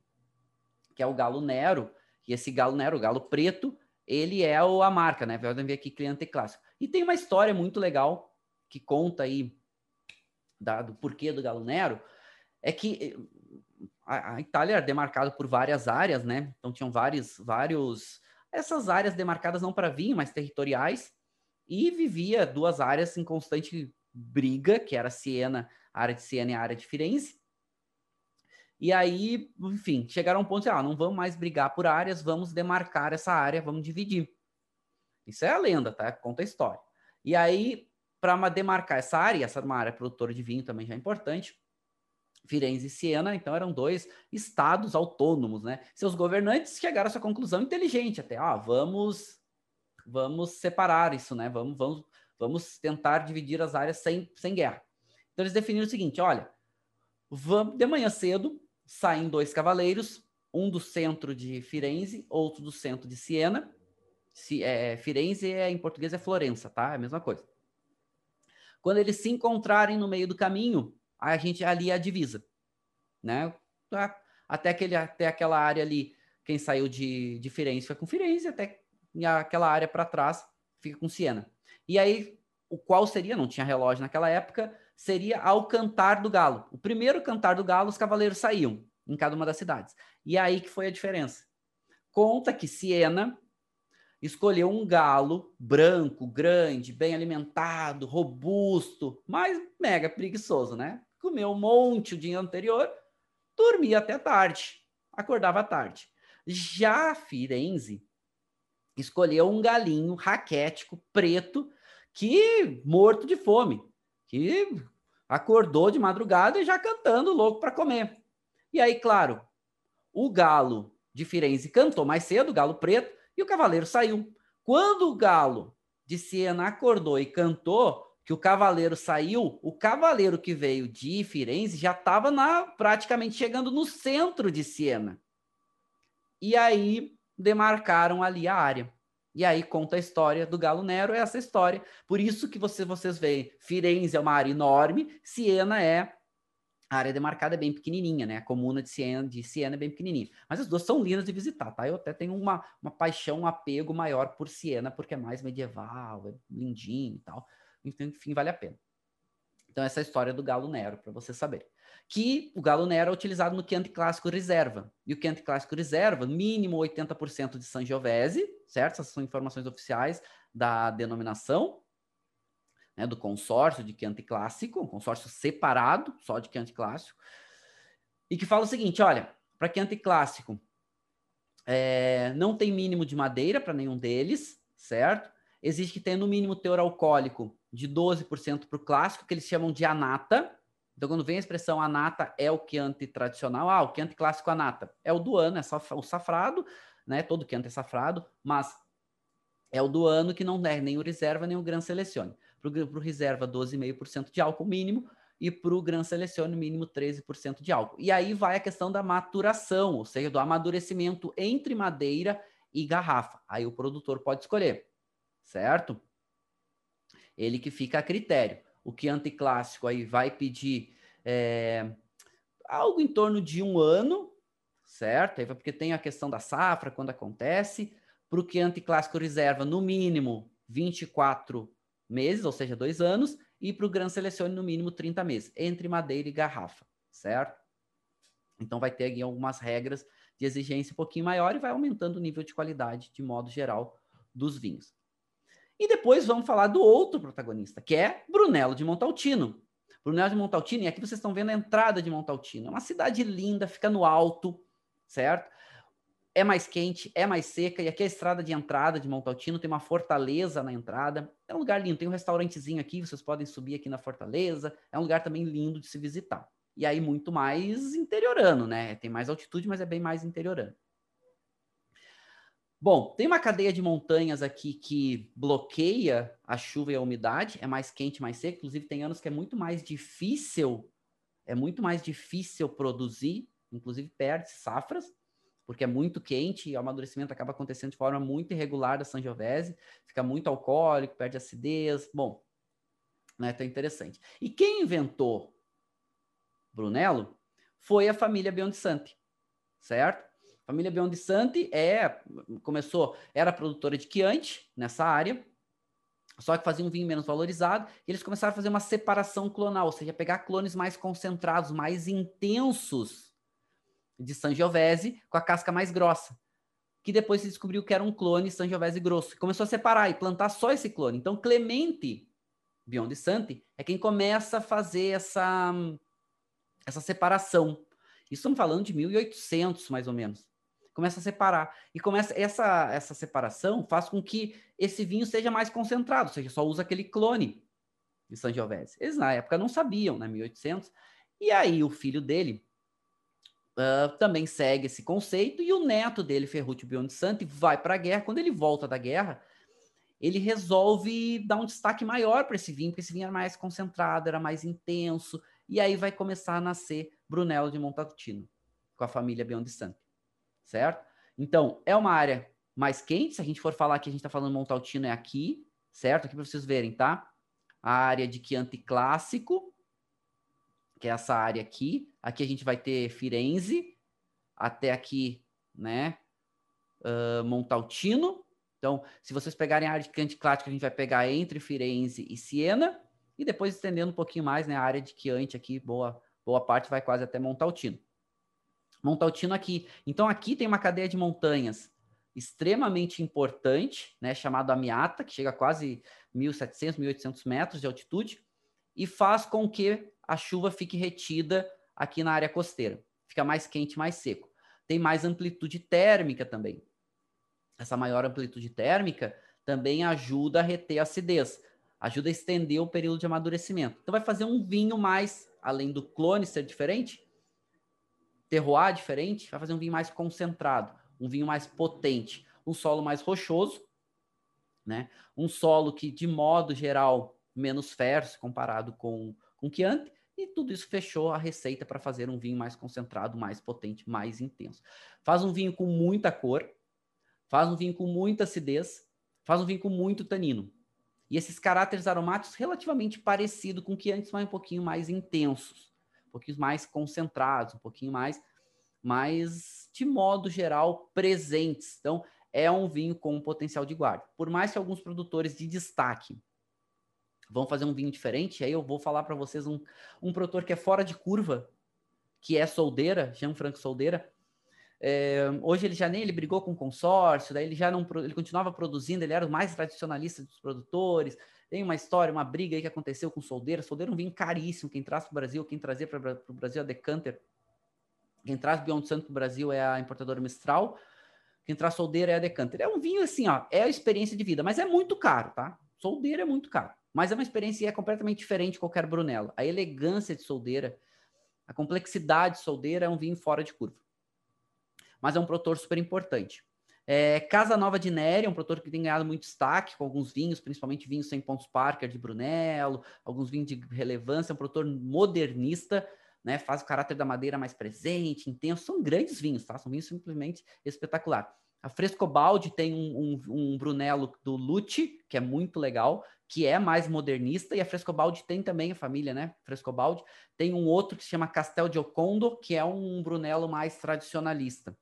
A: que é o Galo Nero. E esse Galo Nero, o Galo Preto, ele é a marca, né? Podem ver aqui Cliente Clássico. E tem uma história muito legal que conta aí da, do porquê do Galo Nero, é que eh, a, a Itália era demarcada por várias áreas, né? Então tinham vários, vários essas áreas demarcadas não para vinho, mas territoriais, e vivia duas áreas em constante briga, que era Siena, a área de Siena e a área de Firenze. E aí, enfim, chegaram a um ponto de, ah, não vamos mais brigar por áreas, vamos demarcar essa área, vamos dividir. Isso é a lenda, tá? Conta a história. E aí, para demarcar essa área, essa é uma área produtora de vinho também já é importante, Firenze e Siena, então eram dois estados autônomos, né? Seus governantes chegaram a essa conclusão inteligente até, ah, vamos vamos separar isso, né? Vamos vamos vamos tentar dividir as áreas sem, sem guerra. Então eles definiram o seguinte, olha, vamos de manhã cedo saem dois cavaleiros, um do centro de Firenze, outro do centro de Siena, se, é, Firenze é, em português é Florença, tá? É a mesma coisa. Quando eles se encontrarem no meio do caminho, a gente ali é a divisa, né? Tá? Até, aquele, até aquela área ali, quem saiu de, de Firenze fica com Firenze, até aquela área para trás fica com Siena. E aí, o qual seria, não tinha relógio naquela época, seria ao cantar do galo. O primeiro cantar do galo, os cavaleiros saíam em cada uma das cidades. E aí que foi a diferença. Conta que Siena escolheu um galo branco, grande, bem alimentado, robusto, mas mega preguiçoso, né? Comeu um monte o dia anterior, dormia até tarde, acordava tarde. Já Firenze escolheu um galinho raquético, preto, que morto de fome, que acordou de madrugada e já cantando louco para comer. E aí, claro, o galo de Firenze cantou mais cedo, o galo preto, e o cavaleiro saiu. Quando o galo de Siena acordou e cantou, que o cavaleiro saiu, o cavaleiro que veio de Firenze já estava praticamente chegando no centro de Siena. E aí demarcaram ali a área. E aí conta a história do Galo Nero, é essa história. Por isso que você, vocês veem, Firenze é uma área enorme, Siena é a área demarcada é bem pequenininha, né? A comuna de Siena, de Siena é bem pequenininha. Mas as duas são lindas de visitar, tá? Eu até tenho uma, uma paixão, um apego maior por Siena, porque é mais medieval, é lindinho e tal. Então, enfim, vale a pena. Então, essa é a história do Galo Nero, para você saber. Que o Galo Nero é utilizado no Chianti Clássico Reserva. E o Chianti Clássico Reserva, mínimo 80% de Sangiovese, certo? Essas são informações oficiais da denominação, né, do consórcio de Chianti Clássico, um consórcio separado, só de Chianti Clássico, e que fala o seguinte, olha, para Chianti Clássico, é, não tem mínimo de madeira para nenhum deles, certo? Existe que tenha no mínimo teor alcoólico de 12% para o clássico, que eles chamam de anata. Então, quando vem a expressão anata, é o Chianti tradicional. Ah, o Chianti clássico anata é o do ano, é o safrado, né? Todo Chianti é safrado, mas é o do ano que não é nem o reserva nem o Gran Selecione. Para o reserva, 12,5% de álcool mínimo e para o Gran Selecione, mínimo 13% de álcool. E aí vai a questão da maturação, ou seja, do amadurecimento entre madeira e garrafa. Aí o produtor pode escolher, certo? Ele que fica a critério. O que anticlássico aí vai pedir é, algo em torno de um ano, certo? Porque tem a questão da safra, quando acontece. Para o que anticlássico reserva, no mínimo 24 meses, ou seja, dois anos. E para o Gran Selecione, no mínimo 30 meses, entre madeira e garrafa, certo? Então vai ter aqui algumas regras de exigência um pouquinho maior e vai aumentando o nível de qualidade, de modo geral, dos vinhos. E depois vamos falar do outro protagonista, que é Brunello de Montaltino. Brunello de Montaltino, e aqui vocês estão vendo a entrada de Montaltino. É uma cidade linda, fica no alto, certo? É mais quente, é mais seca, e aqui é a estrada de entrada de Montaltino, tem uma fortaleza na entrada. É um lugar lindo, tem um restaurantezinho aqui, vocês podem subir aqui na fortaleza. É um lugar também lindo de se visitar. E aí muito mais interiorano, né? Tem mais altitude, mas é bem mais interiorano. Bom, tem uma cadeia de montanhas aqui que bloqueia a chuva e a umidade, é mais quente, mais seco. Inclusive, tem anos que é muito mais difícil, é muito mais difícil produzir, inclusive perde safras, porque é muito quente e o amadurecimento acaba acontecendo de forma muito irregular da Sangiovese, fica muito alcoólico, perde acidez. Bom, né, tá interessante. E quem inventou Brunello foi a família Biondisanti, certo? Família Biondi Santi é, começou, era produtora de Chianti nessa área, só que fazia um vinho menos valorizado, e eles começaram a fazer uma separação clonal, ou seja, pegar clones mais concentrados, mais intensos de Sangiovese com a casca mais grossa, que depois se descobriu que era um clone Sangiovese grosso. Começou a separar e plantar só esse clone. Então, Clemente Biondi Santi é quem começa a fazer essa, essa separação. Estamos falando de 1800, mais ou menos começa a separar. E começa essa, essa separação faz com que esse vinho seja mais concentrado, ou seja, só usa aquele clone de Sangiovese. Eles na época não sabiam, né, 1800. E aí o filho dele uh, também segue esse conceito e o neto dele, Ferruccio Biondisanti, vai para a guerra. Quando ele volta da guerra, ele resolve dar um destaque maior para esse vinho, porque esse vinho era mais concentrado, era mais intenso, e aí vai começar a nascer Brunello de Montaltino, com a família Biondisanti certo? Então, é uma área mais quente. Se a gente for falar que a gente está falando Montaltino, é aqui, certo? Aqui para vocês verem, tá? A área de Chianti clássico, que é essa área aqui. Aqui a gente vai ter Firenze, até aqui, né? Uh, Montaltino. Então, se vocês pegarem a área de Chianti clássico, a gente vai pegar entre Firenze e Siena. E depois estendendo um pouquinho mais, né? A área de Chianti aqui, boa, boa parte vai quase até Montaltino. Montaltino aqui. Então aqui tem uma cadeia de montanhas extremamente importante, né, chamado Amiata, que chega a quase 1.700, 1.800 metros de altitude, e faz com que a chuva fique retida aqui na área costeira. fica mais quente, mais seco. Tem mais amplitude térmica também. Essa maior amplitude térmica também ajuda a reter a acidez, ajuda a estender o período de amadurecimento. Então vai fazer um vinho mais, além do clone ser diferente, terroir diferente, vai fazer um vinho mais concentrado, um vinho mais potente, um solo mais rochoso, né? Um solo que, de modo geral, menos fértil comparado com, com Chianti, e tudo isso fechou a receita para fazer um vinho mais concentrado, mais potente, mais intenso. Faz um vinho com muita cor, faz um vinho com muita acidez, faz um vinho com muito tanino. E esses caráteres aromáticos relativamente parecidos com que antes, mas um pouquinho mais intensos, pouquinho mais concentrados, um pouquinho mais, mais de modo geral, presentes. Então, é um vinho com um potencial de guarda. Por mais que alguns produtores de destaque vão fazer um vinho diferente, aí eu vou falar para vocês um, um produtor que é fora de curva, que é Soldeira, Jean-Franco Soldeira, é, hoje ele já nem ele brigou com o consórcio, daí ele já não ele continuava produzindo, ele era o mais tradicionalista dos produtores. Tem uma história, uma briga aí que aconteceu com Soldeira. Soldeira é um vinho caríssimo. Quem traz para o Brasil, quem trazia para o Brasil é a Decanter. Quem traz Beyond Santo para o Brasil é a importadora Mistral. Quem traz Soldeira é a Decanter. É um vinho assim, ó, é a experiência de vida, mas é muito caro, tá? Soldeira é muito caro. Mas é uma experiência é completamente diferente de qualquer Brunello. A elegância de Soldeira, a complexidade de Soldeira é um vinho fora de curva mas é um produtor super importante. É, Casa Nova de Nery é um produtor que tem ganhado muito destaque com alguns vinhos, principalmente vinhos sem pontos Parker de Brunello, alguns vinhos de relevância, é um produtor modernista, né? Faz o caráter da madeira mais presente, intenso. São grandes vinhos, tá? São vinhos simplesmente espetacular. A Frescobaldi tem um, um, um Brunello do Lute, que é muito legal, que é mais modernista, e a Frescobaldi tem também, a família, né? Frescobaldi, tem um outro que se chama Castel de Ocondo, que é um Brunello mais tradicionalista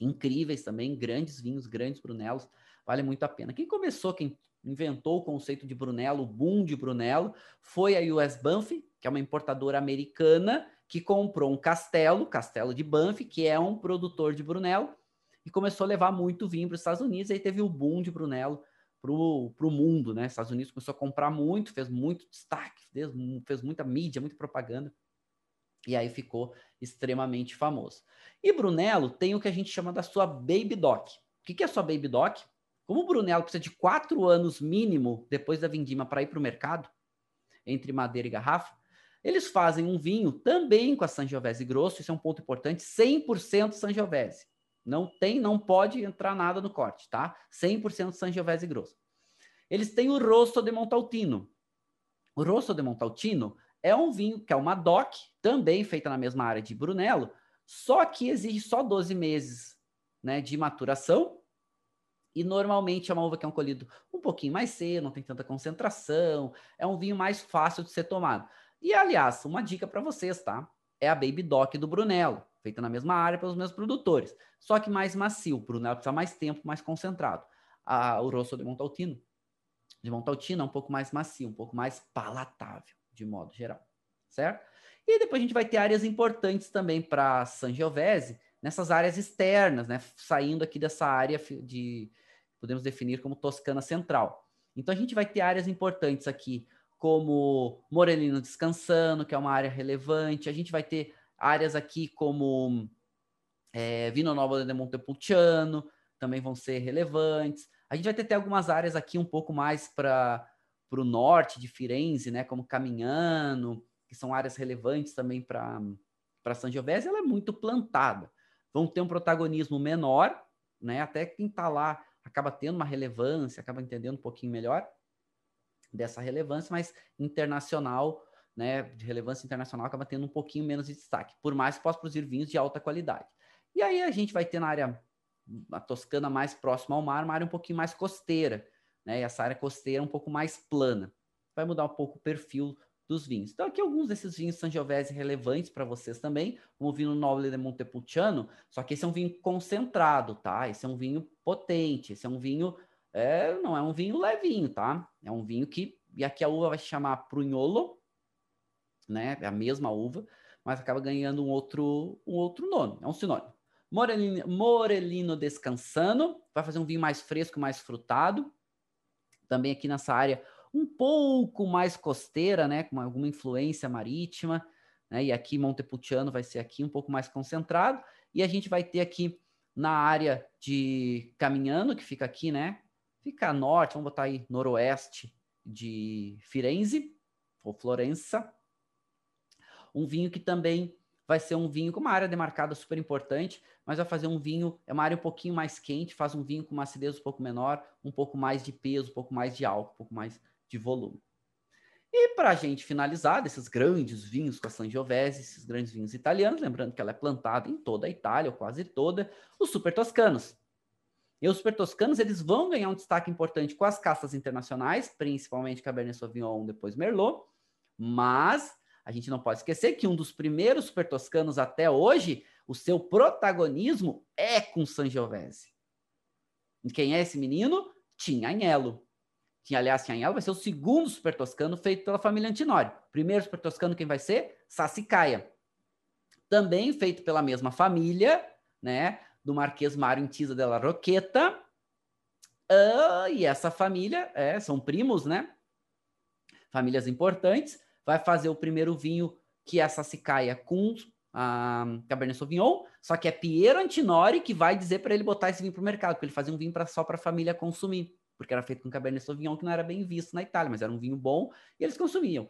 A: incríveis também, grandes vinhos, grandes Brunelos, vale muito a pena. Quem começou, quem inventou o conceito de Brunello, o boom de Brunello, foi a US Banff, que é uma importadora americana que comprou um castelo, castelo de Banff, que é um produtor de Brunello, e começou a levar muito vinho para os Estados Unidos, aí teve o boom de Brunello para o mundo, né? Estados Unidos começou a comprar muito, fez muito destaque, fez, fez muita mídia, muita propaganda. E aí ficou extremamente famoso. E Brunello tem o que a gente chama da sua Baby Doc. O que é a sua Baby Doc? Como o Brunello precisa de quatro anos mínimo depois da vindima para ir para o mercado, entre madeira e garrafa, eles fazem um vinho também com a Sangiovese grosso, isso é um ponto importante, 100% Sangiovese. Não tem, não pode entrar nada no corte, tá? 100% Sangiovese grosso. Eles têm o Rosso de Montaltino. O Rosso de Montaltino é um vinho que é uma DOC, também feita na mesma área de Brunello, só que exige só 12 meses né, de maturação. E normalmente é uma uva que é um colhido um pouquinho mais cedo, não tem tanta concentração, é um vinho mais fácil de ser tomado. E aliás, uma dica para vocês, tá? É a Baby Doc do Brunello, feita na mesma área pelos mesmos produtores, só que mais macio. O Brunello precisa mais tempo, mais concentrado. A, o Rosso de Montaltino, de Montaltino é um pouco mais macio, um pouco mais palatável de modo geral, certo? E depois a gente vai ter áreas importantes também para Sangiovese, nessas áreas externas, né? Saindo aqui dessa área de, podemos definir como Toscana Central. Então a gente vai ter áreas importantes aqui, como Morelino Descansando, que é uma área relevante. A gente vai ter áreas aqui como é, Vino Nova de Montepulciano, também vão ser relevantes. A gente vai ter, ter algumas áreas aqui um pouco mais para para o norte de Firenze, né, como Caminhano, que são áreas relevantes também para Sangiovese, ela é muito plantada. Vão ter um protagonismo menor, né? Até quem está lá acaba tendo uma relevância, acaba entendendo um pouquinho melhor dessa relevância, mas internacional, né? De relevância internacional acaba tendo um pouquinho menos de destaque, por mais que possa produzir vinhos de alta qualidade. E aí a gente vai ter na área, a Toscana mais próxima ao mar, uma área um pouquinho mais costeira, né? E essa área costeira é um pouco mais plana. Vai mudar um pouco o perfil dos vinhos. Então, aqui alguns desses vinhos Sangiovese relevantes para vocês também, como o vinho Noble de Montepulciano, só que esse é um vinho concentrado, tá? Esse é um vinho potente, esse é um vinho, é, não é um vinho levinho, tá? É um vinho que, e aqui a uva vai se chamar Prunholo, né? É a mesma uva, mas acaba ganhando um outro, um outro nome, é um sinônimo. Morelino, Morelino Descansano, vai fazer um vinho mais fresco, mais frutado, também aqui nessa área um pouco mais costeira, né, com alguma influência marítima, né? E aqui Montepulciano vai ser aqui um pouco mais concentrado. E a gente vai ter aqui na área de Caminhano, que fica aqui, né? Fica a norte, vamos botar aí noroeste de Firenze, ou Florença. Um vinho que também vai ser um vinho com uma área demarcada super importante, mas vai fazer um vinho, é uma área um pouquinho mais quente, faz um vinho com uma acidez um pouco menor, um pouco mais de peso, um pouco mais de álcool, um pouco mais de volume. E para a gente finalizar desses grandes vinhos com a Sangiovese, esses grandes vinhos italianos, lembrando que ela é plantada em toda a Itália, ou quase toda, os super toscanos. E os super toscanos, eles vão ganhar um destaque importante com as castas internacionais, principalmente Cabernet Sauvignon, depois Merlot, mas a gente não pode esquecer que um dos primeiros super toscanos até hoje, o seu protagonismo é com Sangiovese. E quem é esse menino? Tinhanello. Tinha, aliás, Tinhanello vai ser o segundo super toscano feito pela família Antinori. Primeiro super toscano quem vai ser? Sassicaia. Também feito pela mesma família, né? Do Marquês Mário Intisa della Roqueta. Uh, e essa família, é, são primos, né? Famílias importantes. Vai fazer o primeiro vinho que é a Sassicaia com a Cabernet Sauvignon, só que é Piero Antinori que vai dizer para ele botar esse vinho para o mercado, porque ele fazia um vinho pra, só para a família consumir porque era feito com Cabernet Sauvignon, que não era bem visto na Itália, mas era um vinho bom e eles consumiam.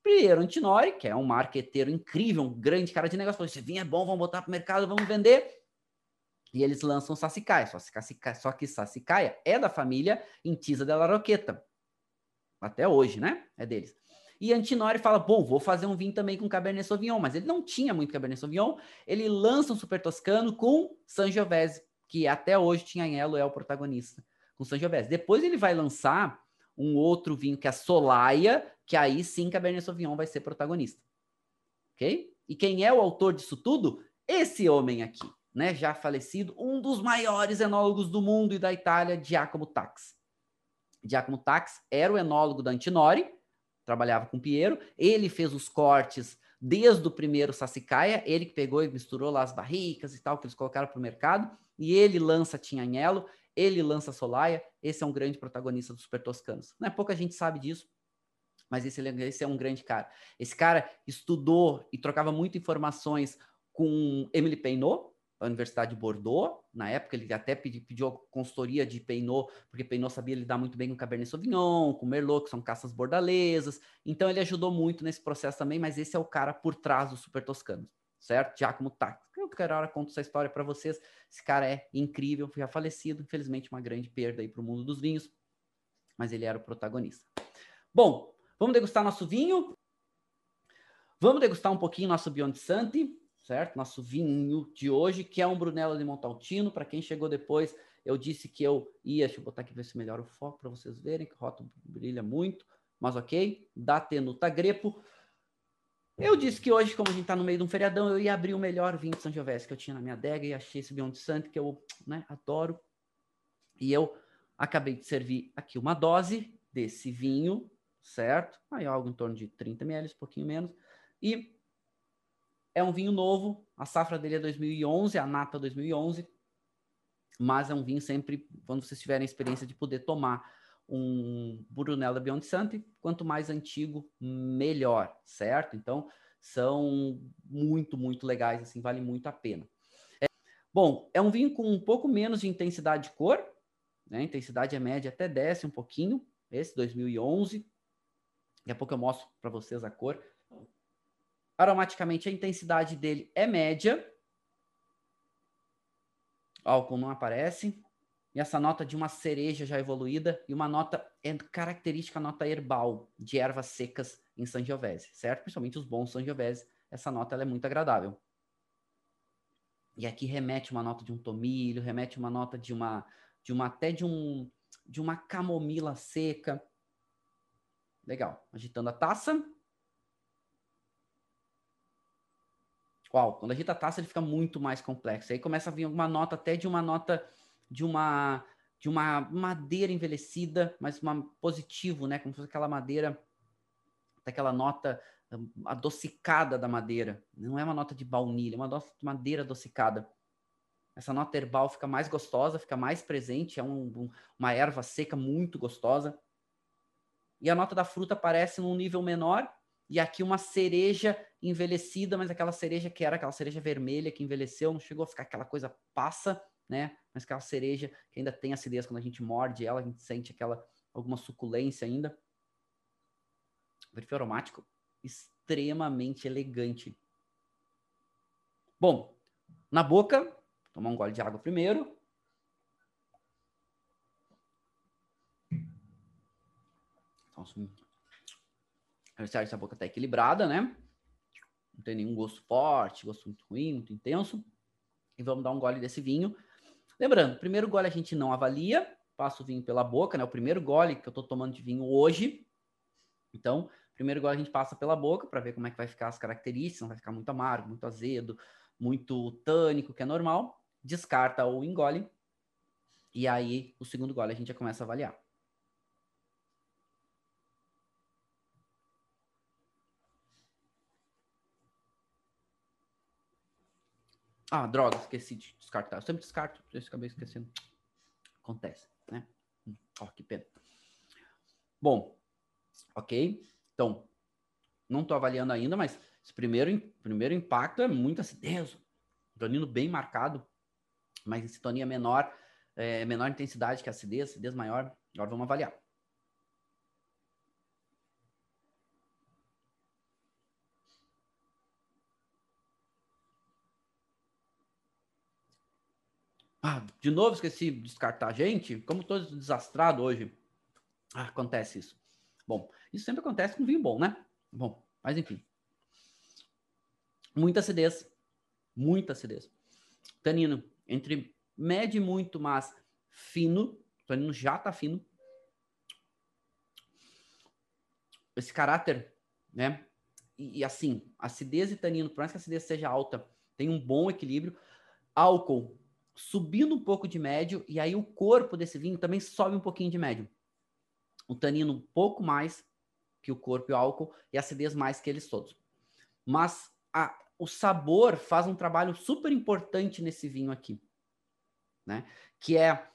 A: Piero Antinori, que é um marqueteiro incrível, um grande cara de negócio, falou: esse vinho é bom, vamos botar para o mercado, vamos vender. E eles lançam Sassicaia, só, que Sassicaia é da família Intisa della Roqueta. Até hoje, né? É deles. E Antinori fala: bom, vou fazer um vinho também com Cabernet Sauvignon, mas ele não tinha muito Cabernet Sauvignon. Ele lança um Super Toscano com Sangiovese, que até hoje tinha Elo é o protagonista com Sangiovese. Depois ele vai lançar um outro vinho que é a Solaia, que aí sim Cabernet Sauvignon vai ser protagonista. Ok? E quem é o autor disso tudo? Esse homem aqui, né? Já falecido, um dos maiores enólogos do mundo e da Itália, Giacomo Tax. Giacomo Tax era o enólogo da Antinori, trabalhava com Piero, ele fez os cortes desde o primeiro Sassicaia, ele que pegou e misturou lá as barricas e tal, que eles colocaram para o mercado, e ele lança Tinhanello, ele lança Solaia, esse é um grande protagonista dos Super Toscanos. Não é pouca gente sabe disso, mas esse, esse é um grande cara. Esse cara estudou e trocava muitas informações com Emily Peinot, da Universidade de Bordeaux. Na época, ele até pediu, pediu consultoria de Peinot, porque Peinot sabia lidar muito bem com Cabernet Sauvignon, com Merlot, que são caças bordalesas. Então, ele ajudou muito nesse processo também, mas esse é o cara por trás dos Super Toscanos certo? Giacomo Tax. Eu quero hora conto essa história para vocês. Esse cara é incrível, já falecido, infelizmente uma grande perda aí para o mundo dos vinhos, mas ele era o protagonista. Bom, vamos degustar nosso vinho. Vamos degustar um pouquinho nosso Beyond Santi, certo? Nosso vinho de hoje, que é um Brunello de Montaltino. Para quem chegou depois, eu disse que eu ia, deixa eu botar aqui ver se melhora o foco para vocês verem, que o rótulo brilha muito, mas ok. Da Tenuta Grepo. Eu disse que hoje, como a gente está no meio de um feriadão, eu ia abrir o melhor vinho de São Giovese que eu tinha na minha adega e achei esse Beyond Santo que eu né, adoro. E eu acabei de servir aqui uma dose desse vinho, certo? Aí algo em torno de 30 ml, um pouquinho menos. E é um vinho novo, a safra dele é 2011, a nata 2011, mas é um vinho sempre, quando vocês tiverem a experiência de poder tomar um Brunello Beyond Santi, quanto mais antigo, melhor, certo? Então, são muito, muito legais, assim, vale muito a pena. É, bom, é um vinho com um pouco menos de intensidade de cor, né? A intensidade é média, até desce um pouquinho, esse 2011. Daqui a pouco eu mostro para vocês a cor. Aromaticamente, a intensidade dele é média. Álcool não aparece e essa nota de uma cereja já evoluída e uma nota é característica nota herbal de ervas secas em Sangiovese, certo? Principalmente os bons Sangiovese, essa nota é muito agradável. E aqui remete uma nota de um tomilho, remete uma nota de uma de uma até de um de uma camomila seca. Legal. Agitando a taça. Uau, quando agita a taça ele fica muito mais complexo. Aí começa a vir alguma nota até de uma nota de uma de uma madeira envelhecida, mas uma positivo, né? Como se fosse aquela madeira, daquela nota hum, adocicada da madeira. Não é uma nota de baunilha, é uma nota de madeira adocicada. Essa nota herbal fica mais gostosa, fica mais presente, é um, um, uma erva seca muito gostosa. E a nota da fruta aparece num nível menor, e aqui uma cereja envelhecida, mas aquela cereja que era aquela cereja vermelha que envelheceu, não chegou a ficar aquela coisa passa, né? Mas aquela cereja que ainda tem acidez quando a gente morde ela, a gente sente aquela alguma suculência ainda. Perfil aromático extremamente elegante. Bom, na boca, tomar um gole de água primeiro. Então, assim, essa boca está equilibrada, né? Não tem nenhum gosto forte, gosto muito ruim, muito intenso. E vamos dar um gole desse vinho. Lembrando, primeiro gole a gente não avalia, passa o vinho pela boca, né? O primeiro gole que eu estou tomando de vinho hoje. Então, primeiro gole a gente passa pela boca para ver como é que vai ficar as características, não vai ficar muito amargo, muito azedo, muito tânico, que é normal. Descarta ou engole. E aí, o segundo gole a gente já começa a avaliar. Ah, droga, esqueci de descartar. Eu sempre descarto, eu acabei esquecendo. Acontece, né? Hum, ó, oh, que pena. Bom, ok. Então, não estou avaliando ainda, mas esse primeiro, primeiro impacto é muito acidez. Tonino bem marcado, mas em sintonia menor, é, menor intensidade que a acidez, acidez maior. Agora vamos avaliar. Ah, de novo esqueci de descartar. Gente, como tô desastrado hoje. Ah, acontece isso. Bom, isso sempre acontece com vinho bom, né? Bom, mas enfim. Muita acidez. Muita acidez. Tanino, entre médio e muito, mas fino. Tanino já tá fino. Esse caráter, né? E, e assim, acidez e tanino, por mais que a acidez seja alta, tem um bom equilíbrio. Álcool subindo um pouco de médio, e aí o corpo desse vinho também sobe um pouquinho de médio. O tanino um pouco mais que o corpo e o álcool, e a acidez mais que eles todos. Mas a, o sabor faz um trabalho super importante nesse vinho aqui, né? Que é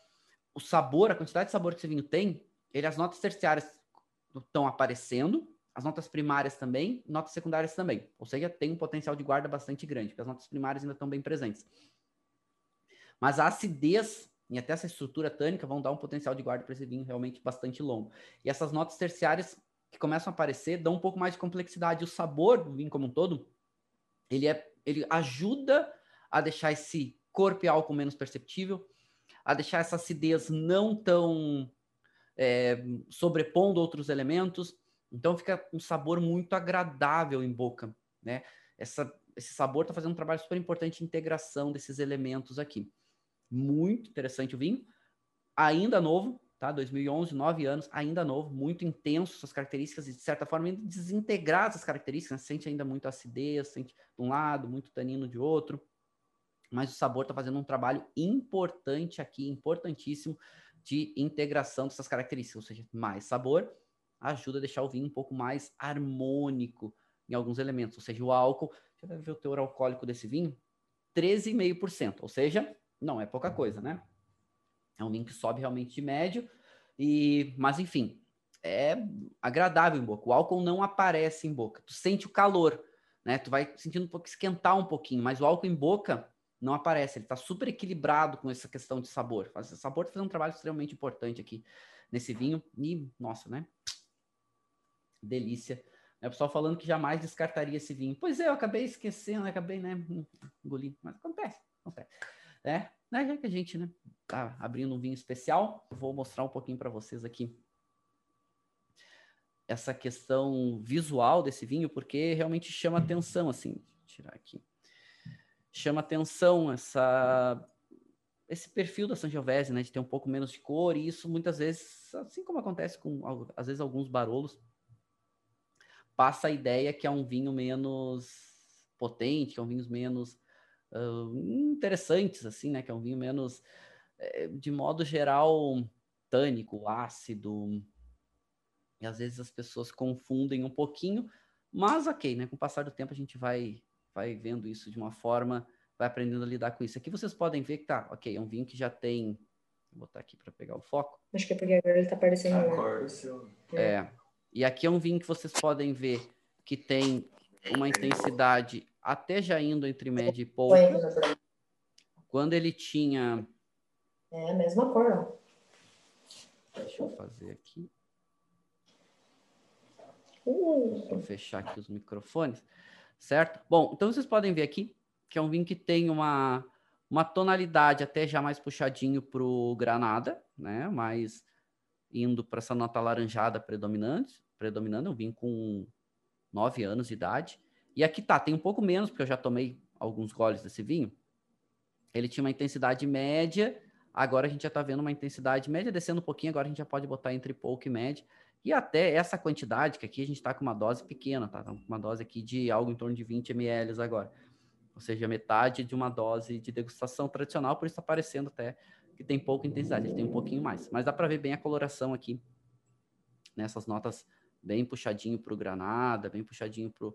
A: o sabor, a quantidade de sabor que esse vinho tem, ele as notas terciárias estão aparecendo, as notas primárias também, notas secundárias também. Ou seja, tem um potencial de guarda bastante grande, porque as notas primárias ainda estão bem presentes. Mas a acidez e até essa estrutura tânica vão dar um potencial de guarda para esse vinho realmente bastante longo. E essas notas terciárias que começam a aparecer dão um pouco mais de complexidade. O sabor do vinho como um todo, ele, é, ele ajuda a deixar esse corpo e álcool menos perceptível, a deixar essa acidez não tão é, sobrepondo outros elementos. Então fica um sabor muito agradável em boca, né? Essa, esse sabor está fazendo um trabalho super importante de integração desses elementos aqui. Muito interessante o vinho. Ainda novo, tá? 2011, nove anos, ainda novo, muito intenso suas características e, de certa forma, desintegrar essas características. Né? Sente ainda muito acidez, sente de um lado, muito tanino de outro. Mas o sabor está fazendo um trabalho importante aqui, importantíssimo, de integração dessas características. Ou seja, mais sabor ajuda a deixar o vinho um pouco mais harmônico em alguns elementos. Ou seja, o álcool, deixa eu ver o teor alcoólico desse vinho, 13,5%. Ou seja, não é pouca coisa, né? É um vinho que sobe realmente de médio, e mas enfim, é agradável em boca. O álcool não aparece em boca. Tu sente o calor, né? Tu vai sentindo um pouco esquentar um pouquinho, mas o álcool em boca não aparece. Ele está super equilibrado com essa questão de sabor. O sabor está fazendo um trabalho extremamente importante aqui nesse vinho. E, nossa, né? Delícia. É o pessoal falando que jamais descartaria esse vinho. Pois é, eu acabei esquecendo, acabei, né? Engolindo. Mas acontece, acontece né? Já que a gente, né, tá abrindo um vinho especial, vou mostrar um pouquinho para vocês aqui essa questão visual desse vinho, porque realmente chama atenção, assim, tirar aqui. Chama atenção essa esse perfil da Sangiovese, né, de ter um pouco menos de cor, e isso muitas vezes, assim como acontece com às vezes alguns barolos, passa a ideia que é um vinho menos potente, que é um vinho menos uh, interessantes, assim, né? Que é um vinho menos, é, de modo geral, tânico, ácido. E às vezes as pessoas confundem um pouquinho, mas ok, né? Com o passar do tempo a gente vai, vai vendo isso de uma forma, vai aprendendo a lidar com isso. Aqui vocês podem ver que tá, ok, é um vinho que já tem. Vou botar aqui para pegar o foco.
B: Acho que é porque agora ele tá aparecendo.
C: Acorda, seu.
A: É. E aqui é um vinho que vocês podem ver que tem uma intensidade até já indo entre média e pouco. Quando ele tinha.
B: É a mesma cor.
A: Deixa eu fazer aqui.
B: Uh.
A: Vou fechar aqui os microfones. Certo? Bom, então vocês podem ver aqui que é um vinho que tem uma, uma tonalidade até já mais puxadinho para o granada, né? Mais indo para essa nota alaranjada predominante, predominando, um vinho com 9 anos de idade. E aqui tá, tem um pouco menos, porque eu já tomei alguns goles desse vinho. Ele tinha uma intensidade média, agora a gente já está vendo uma intensidade média descendo um pouquinho, agora a gente já pode botar entre pouco e média. E até essa quantidade, que aqui a gente está com uma dose pequena, tá? Uma dose aqui de algo em torno de 20 ml agora. Ou seja, metade de uma dose de degustação tradicional, por isso está parecendo até que tem pouca intensidade, ele tem um pouquinho mais. Mas dá para ver bem a coloração aqui, nessas notas bem puxadinho para o granada, bem puxadinho para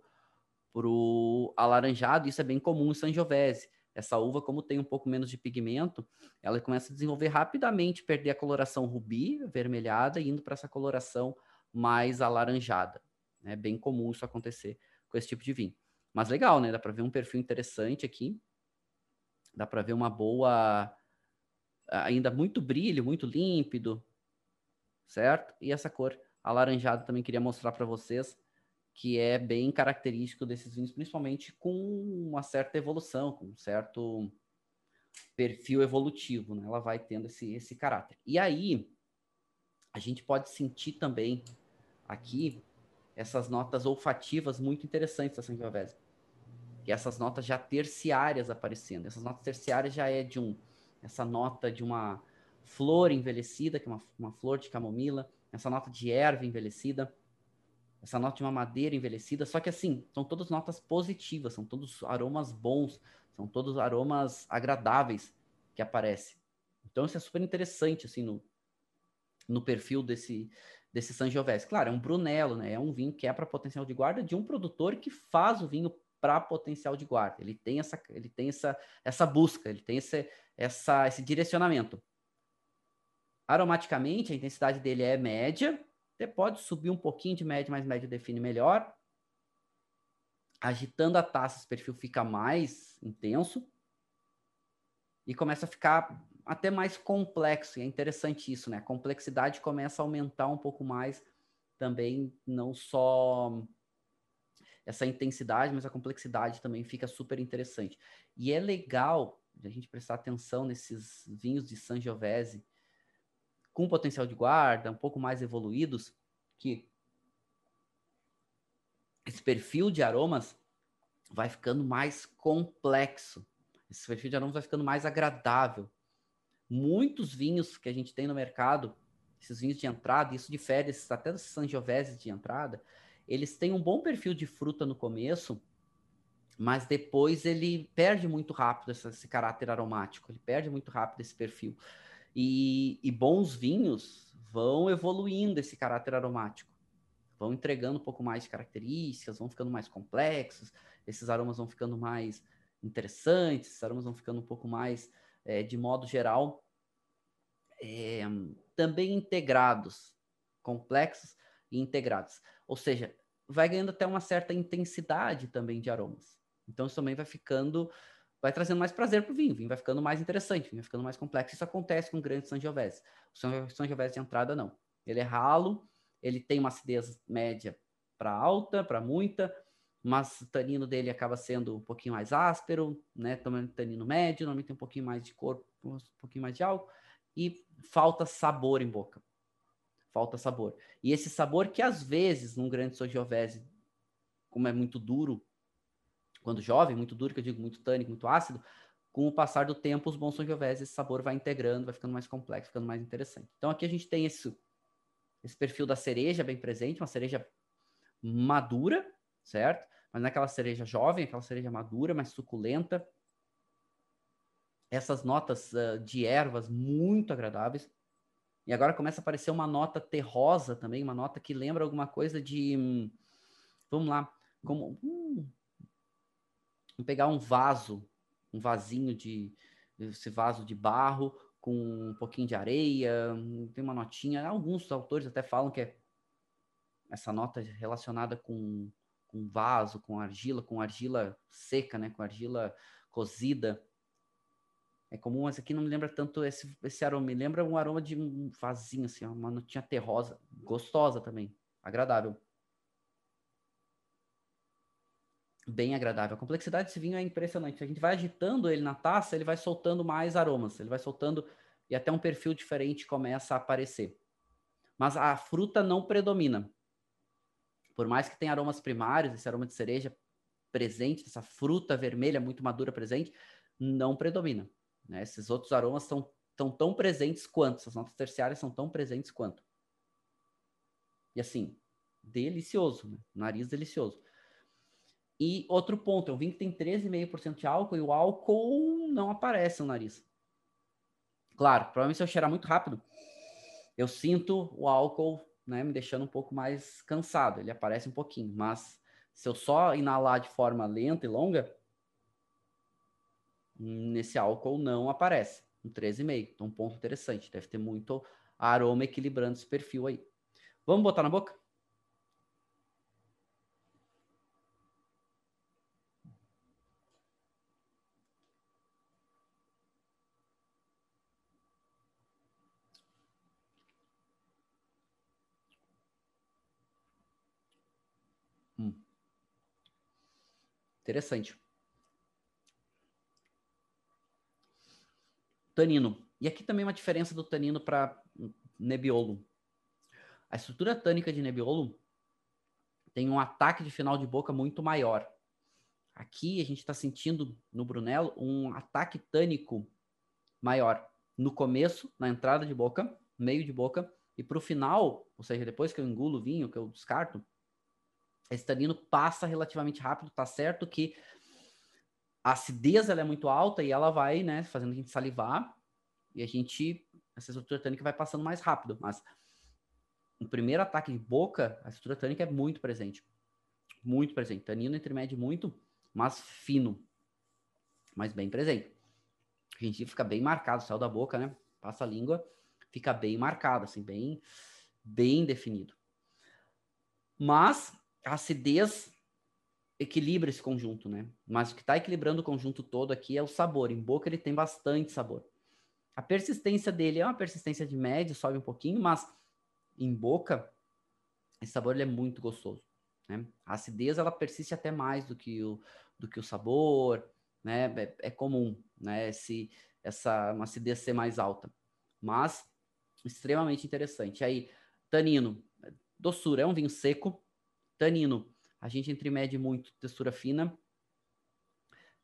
A: o alaranjado, isso é bem comum em Sangiovese. Essa uva, como tem um pouco menos de pigmento, ela começa a desenvolver rapidamente, perder a coloração rubi, avermelhada, e indo para essa coloração mais alaranjada. É bem comum isso acontecer com esse tipo de vinho. Mas legal, né? Dá para ver um perfil interessante aqui. Dá para ver uma boa. Ainda muito brilho, muito límpido, certo? E essa cor alaranjada também queria mostrar para vocês que é bem característico desses vinhos, principalmente com uma certa evolução, com um certo perfil evolutivo, né? Ela vai tendo esse, esse caráter. E aí, a gente pode sentir também aqui essas notas olfativas muito interessantes da Sangiovese. Que essas notas já terciárias aparecendo. Essas notas terciárias já é de um essa nota de uma flor envelhecida, que é uma, uma flor de camomila, essa nota de erva envelhecida, essa nota de uma madeira envelhecida, só que assim, são todas notas positivas, são todos aromas bons, são todos aromas agradáveis que aparecem. Então isso é super interessante assim no, no perfil desse desse Sangiovese. Claro, é um Brunello, né? É um vinho que é para potencial de guarda de um produtor que faz o vinho para potencial de guarda. Ele tem essa ele tem essa essa busca, ele tem esse essa esse direcionamento. Aromaticamente, a intensidade dele é média, você pode subir um pouquinho de média, mas média define melhor. Agitando a taça, esse perfil fica mais intenso e começa a ficar até mais complexo. E é interessante isso, né? A complexidade começa a aumentar um pouco mais também, não só essa intensidade, mas a complexidade também fica super interessante. E é legal a gente prestar atenção nesses vinhos de Sangiovese, com potencial de guarda, um pouco mais evoluídos, que esse perfil de aromas vai ficando mais complexo. Esse perfil de aromas vai ficando mais agradável. Muitos vinhos que a gente tem no mercado, esses vinhos de entrada, isso difere esses, até dos Sangiovese de entrada, eles têm um bom perfil de fruta no começo, mas depois ele perde muito rápido esse, esse caráter aromático, ele perde muito rápido esse perfil. E, e bons vinhos vão evoluindo esse caráter aromático, vão entregando um pouco mais de características, vão ficando mais complexos, esses aromas vão ficando mais interessantes, esses aromas vão ficando um pouco mais, é, de modo geral, é, também integrados, complexos e integrados. Ou seja, vai ganhando até uma certa intensidade também de aromas. Então, isso também vai ficando vai trazendo mais prazer para o vinho, o vinho vai ficando mais interessante, o vinho vai ficando mais complexo. Isso acontece com o grande Sangiovese. O Sangiovese de entrada, não. Ele é ralo, ele tem uma acidez média para alta, para muita, mas o tanino dele acaba sendo um pouquinho mais áspero, né? Também tanino médio, normalmente tem um pouquinho mais de corpo, um pouquinho mais de álcool, e falta sabor em boca. Falta sabor. E esse sabor que às vezes, num grande Sangiovese, como é muito duro, quando jovem, muito duro, que eu digo muito tânico, muito ácido, com o passar do tempo, os bons Sangiovese, esse sabor vai integrando, vai ficando mais complexo, ficando mais interessante. Então aqui a gente tem esse, esse perfil da cereja bem presente, uma cereja madura, certo? Mas não é aquela cereja jovem, aquela cereja madura, mais suculenta. Essas notas uh, de ervas muito agradáveis. E agora começa a aparecer uma nota terrosa também, uma nota que lembra alguma coisa de. Hum, vamos lá, como. Vamos pegar um vaso, um vasinho de esse vaso de barro com um pouquinho de areia, tem uma notinha. Alguns autores até falam que é essa nota relacionada com, com vaso, com argila, com argila seca, né? Com argila cozida. É comum, mas aqui não me lembra tanto esse, esse aroma. Me lembra um aroma de um vasinho, assim, uma notinha terrosa. Gostosa também. Agradável. Bem agradável. A complexidade desse vinho é impressionante. A gente vai agitando ele na taça, ele vai soltando mais aromas. Ele vai soltando e até um perfil diferente começa a aparecer. Mas a fruta não predomina. Por mais que tenha aromas primários, esse aroma de cereja presente, essa fruta vermelha muito madura presente, não predomina. Né? Esses outros aromas estão tão, tão presentes quanto, essas notas terciárias são tão presentes quanto. E assim, delicioso, né? nariz delicioso. E outro ponto, um vinho que tem 13,5% de álcool e o álcool não aparece no nariz. Claro, provavelmente se eu cheirar muito rápido, eu sinto o álcool né, me deixando um pouco mais cansado. Ele aparece um pouquinho, mas se eu só inalar de forma lenta e longa, nesse álcool não aparece. Um 13,5. Então, um ponto interessante. Deve ter muito aroma equilibrando esse perfil aí. Vamos botar na boca? Interessante. Tanino. E aqui também uma diferença do tanino para Nebbiolo. A estrutura tânica de Nebbiolo tem um ataque de final de boca muito maior. Aqui a gente está sentindo no Brunello um ataque tânico maior. No começo, na entrada de boca, meio de boca, e para o final, ou seja, depois que eu engulo o vinho, que eu descarto, esse tanino passa relativamente rápido, tá certo que a acidez ela é muito alta e ela vai, né, fazendo a gente salivar e a gente, essa estrutura tânica vai passando mais rápido, mas no primeiro ataque de boca, a estrutura tânica é muito presente. Muito presente. Tanino entre médio muito, mas fino. Mas bem presente. A gente fica bem marcado, saiu da boca, né? Passa a língua, fica bem marcado, assim, bem, bem definido. Mas a acidez equilibra esse conjunto, né? Mas o que está equilibrando o conjunto todo aqui é o sabor. Em boca ele tem bastante sabor. A persistência dele é uma persistência de média, sobe um pouquinho, mas em boca esse sabor ele é muito gostoso. Né? A acidez ela persiste até mais do que o, do que o sabor, né? É, é comum, né? Esse, essa uma acidez ser mais alta, mas extremamente interessante. Aí tanino, doçura é um vinho seco, Tanino, a gente entremede muito textura fina.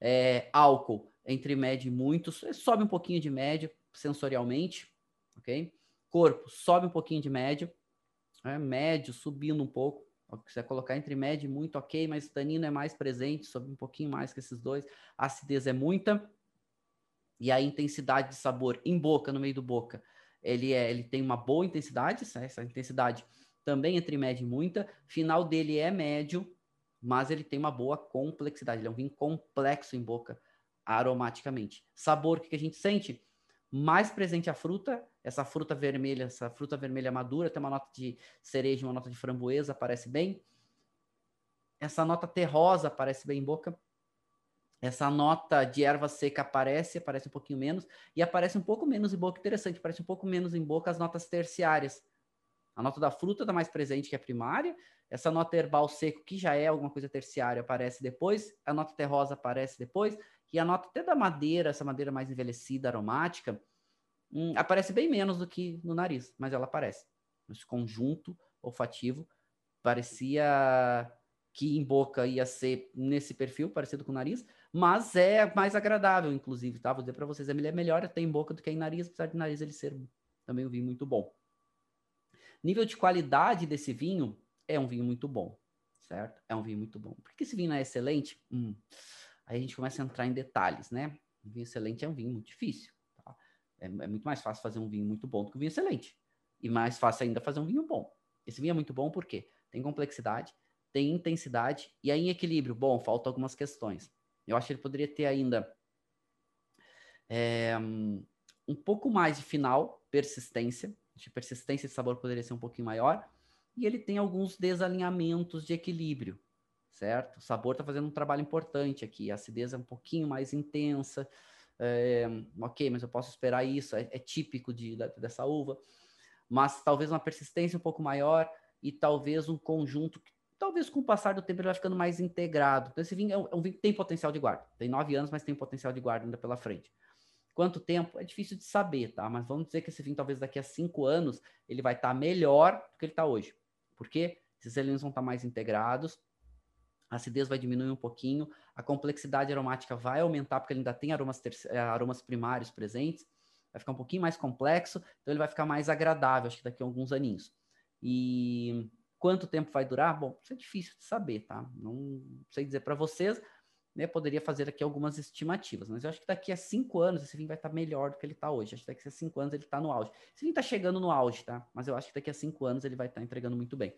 A: É, álcool, entremede muito, sobe um pouquinho de médio sensorialmente, ok? Corpo, sobe um pouquinho de médio, é, médio, subindo um pouco. Se colocar entre médio muito, ok, mas tanino é mais presente, sobe um pouquinho mais que esses dois. A acidez é muita. E a intensidade de sabor em boca, no meio do boca, ele, é, ele tem uma boa intensidade, essa intensidade também entre médio e muita. Final dele é médio, mas ele tem uma boa complexidade. Ele é um vinho complexo em boca, aromaticamente. Sabor, o que a gente sente? Mais presente a fruta, essa fruta vermelha, essa fruta vermelha madura, tem uma nota de cereja, uma nota de framboesa, aparece bem. Essa nota terrosa aparece bem em boca. Essa nota de erva seca aparece, aparece um pouquinho menos, e aparece um pouco menos em boca, interessante, aparece um pouco menos em boca as notas terciárias, a nota da fruta está mais presente que a primária. Essa nota herbal seco, que já é alguma coisa terciária, aparece depois. A nota terrosa aparece depois. E a nota até da madeira, essa madeira mais envelhecida, aromática, hum, aparece bem menos do que no nariz, mas ela aparece. Esse conjunto olfativo parecia que em boca ia ser nesse perfil, parecido com o nariz, mas é mais agradável, inclusive, tá? Vou dizer para vocês, ele é melhor até em boca do que em nariz, apesar de nariz ele ser também um vinho muito bom. Nível de qualidade desse vinho é um vinho muito bom, certo? É um vinho muito bom. Por que esse vinho não é excelente? Hum, aí a gente começa a entrar em detalhes, né? Um vinho excelente é um vinho muito difícil. Tá? É, é muito mais fácil fazer um vinho muito bom do que um vinho excelente. E mais fácil ainda fazer um vinho bom. Esse vinho é muito bom porque tem complexidade, tem intensidade e aí em equilíbrio. Bom, faltam algumas questões. Eu acho que ele poderia ter ainda é, um pouco mais de final, persistência, de persistência de sabor poderia ser um pouquinho maior. E ele tem alguns desalinhamentos de equilíbrio, certo? O sabor está fazendo um trabalho importante aqui. A acidez é um pouquinho mais intensa. É, ok, mas eu posso esperar isso. É, é típico de, dessa uva. Mas talvez uma persistência um pouco maior e talvez um conjunto que talvez com o passar do tempo ele vai ficando mais integrado. Então, esse vinho é um, é um vinho que tem potencial de guarda. Tem nove anos, mas tem potencial de guarda ainda pela frente. Quanto tempo? É difícil de saber, tá? Mas vamos dizer que esse vinho, talvez daqui a cinco anos, ele vai estar tá melhor do que ele está hoje. Por quê? Esses elementos vão estar tá mais integrados, a acidez vai diminuir um pouquinho, a complexidade aromática vai aumentar, porque ele ainda tem aromas, eh, aromas primários presentes, vai ficar um pouquinho mais complexo, então ele vai ficar mais agradável, acho que daqui a alguns aninhos. E quanto tempo vai durar? Bom, isso é difícil de saber, tá? Não sei dizer para vocês, né? Poderia fazer aqui algumas estimativas, mas eu acho que daqui a cinco anos esse vinho vai estar tá melhor do que ele está hoje. Acho que daqui a cinco anos ele está no auge. Esse vinho está chegando no auge, tá? Mas eu acho que daqui a cinco anos ele vai estar tá entregando muito bem.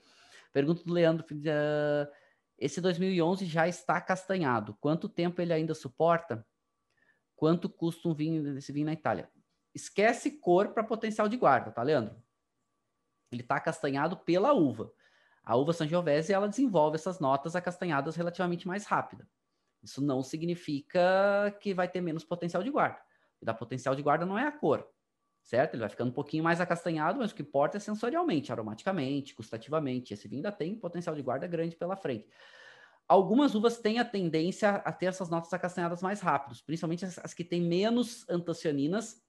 A: Pergunta do Leandro, uh, esse 2011 já está castanhado. Quanto tempo ele ainda suporta? Quanto custa um vinho desse vinho na Itália? Esquece cor para potencial de guarda, tá, Leandro? Ele está castanhado pela uva. A uva Sangiovese ela desenvolve essas notas acastanhadas relativamente mais rápida. Isso não significa que vai ter menos potencial de guarda. O da potencial de guarda não é a cor, certo? Ele vai ficando um pouquinho mais acastanhado, mas o que importa é sensorialmente, aromaticamente, gustativamente. Esse vinho ainda tem potencial de guarda grande pela frente. Algumas uvas têm a tendência a ter essas notas acastanhadas mais rápidos, principalmente as, as que têm menos antocianinas,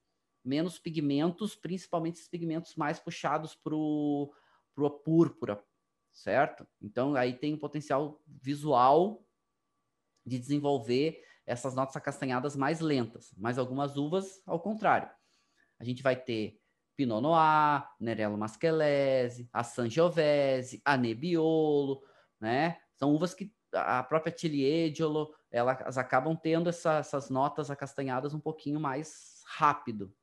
A: menos pigmentos, principalmente esses pigmentos mais puxados para o púrpura, certo? Então aí tem um potencial visual de desenvolver essas notas acastanhadas mais lentas, mas algumas uvas ao contrário a gente vai ter Pinot Noir, Nerello Mascalese, a Sangiovese, a Nebbiolo, né? São uvas que a própria Tiliediolo, elas acabam tendo essa, essas notas acastanhadas um pouquinho mais rápido.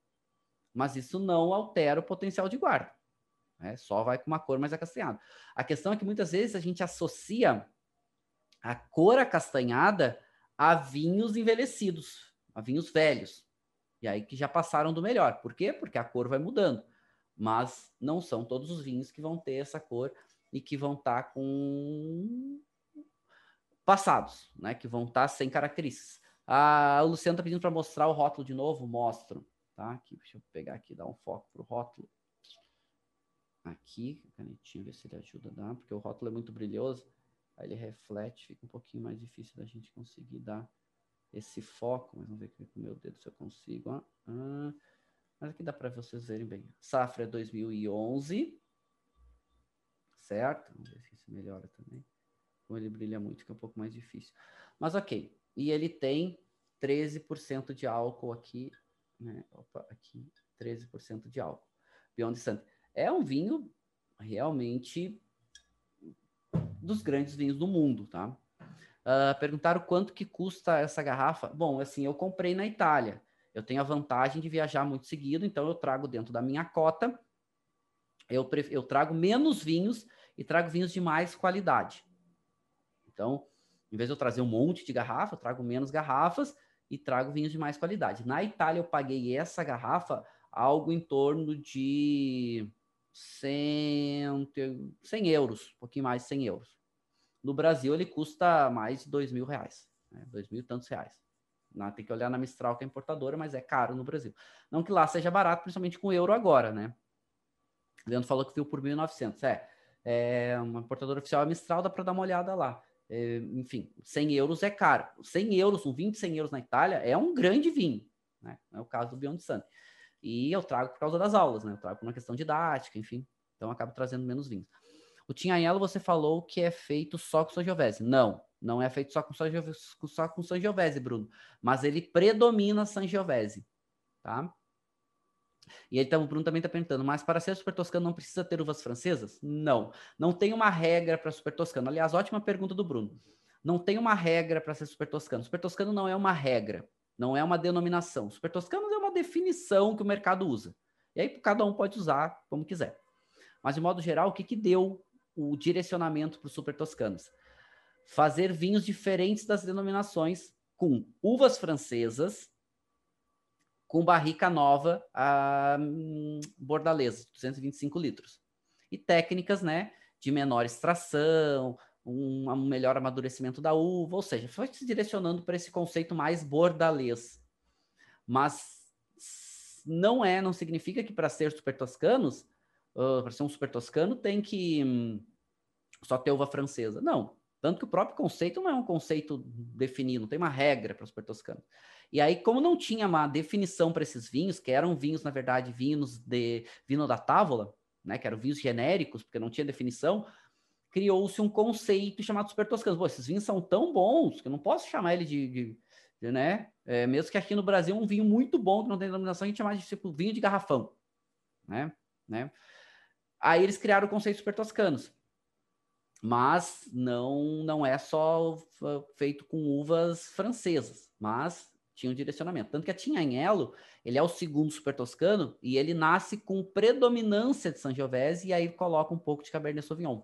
A: Mas isso não altera o potencial de guarda. Né? Só vai com uma cor mais acastanhada. A questão é que muitas vezes a gente associa a cor acastanhada a vinhos envelhecidos, a vinhos velhos. E aí que já passaram do melhor. Por quê? Porque a cor vai mudando. Mas não são todos os vinhos que vão ter essa cor e que vão estar tá com passados, né? Que vão estar tá sem características. A Luciana está pedindo para mostrar o rótulo de novo. Mostro, tá? Aqui, deixa eu pegar aqui, dar um foco pro rótulo. Aqui, canetinha, ver se ele ajuda a dar, porque o rótulo é muito brilhoso. Aí ele reflete, fica um pouquinho mais difícil da gente conseguir dar esse foco, mas vamos ver aqui com o meu dedo se eu consigo. Ah, ah, mas aqui dá para vocês verem bem. Safra é 2011, certo? Vamos ver se isso melhora também. Como ele brilha muito, fica um pouco mais difícil. Mas ok. E ele tem 13% de álcool aqui, né? Opa, aqui, 13% de álcool. Beyond Sun. É um vinho realmente dos grandes vinhos do mundo, tá? Uh, perguntaram quanto que custa essa garrafa. Bom, assim, eu comprei na Itália. Eu tenho a vantagem de viajar muito seguido, então eu trago dentro da minha cota. Eu, eu trago menos vinhos e trago vinhos de mais qualidade. Então, em vez de eu trazer um monte de garrafa, eu trago menos garrafas e trago vinhos de mais qualidade. Na Itália, eu paguei essa garrafa algo em torno de 100, 100 euros, um pouquinho mais de 100 euros. No Brasil, ele custa mais de dois mil reais, né? dois mil e tantos reais. Não, tem que olhar na Mistral, que é importadora, mas é caro no Brasil. Não que lá seja barato, principalmente com euro agora, né? O Leandro falou que viu por 1.900. É, é uma importadora oficial é Mistral, dá para dar uma olhada lá. É, enfim, 100 euros é caro. 100 euros, um vinho de 100 euros na Itália é um grande vinho, né? É o caso do Beyond Sun. E eu trago por causa das aulas, né? Eu trago por uma questão didática, enfim. Então, eu acabo trazendo menos vinhos. O Tinhanhelo você falou que é feito só com Sangiovese. Não, não é feito só com Sangiovese, só com Sangiovese, Bruno. Mas ele predomina Sangiovese, tá? E então o Bruno também está perguntando, mas para ser super toscano não precisa ter uvas francesas? Não, não tem uma regra para super toscano. Aliás, ótima pergunta do Bruno. Não tem uma regra para ser super toscano. Super toscano não é uma regra, não é uma denominação. Super toscano é uma definição que o mercado usa. E aí cada um pode usar como quiser. Mas de modo geral, o que que deu o direcionamento para os super toscanos. Fazer vinhos diferentes das denominações, com uvas francesas, com barrica nova, a hum, bordaleza, 225 litros. E técnicas, né, de menor extração, um, um melhor amadurecimento da uva, ou seja, foi se direcionando para esse conceito mais bordalês. Mas não é, não significa que para ser super toscanos, uh, para ser um super toscano, tem que um, só ter uva francesa. Não. Tanto que o próprio conceito não é um conceito definido, não tem uma regra para os super toscanos. E aí, como não tinha uma definição para esses vinhos, que eram vinhos, na verdade, vinhos de vinho da távola, né, que eram vinhos genéricos, porque não tinha definição, criou-se um conceito chamado super toscanos. Pô, esses vinhos são tão bons que eu não posso chamar ele de, de, de né? É, mesmo que aqui no Brasil um vinho muito bom que não tem denominação, a gente chama de tipo vinho de garrafão, né? né? Aí eles criaram o conceito super toscanos. Mas não não é só feito com uvas francesas, mas tinha um direcionamento. Tanto que a Tinhanhelo, ele é o segundo super toscano e ele nasce com predominância de Sangiovese e aí coloca um pouco de Cabernet Sauvignon.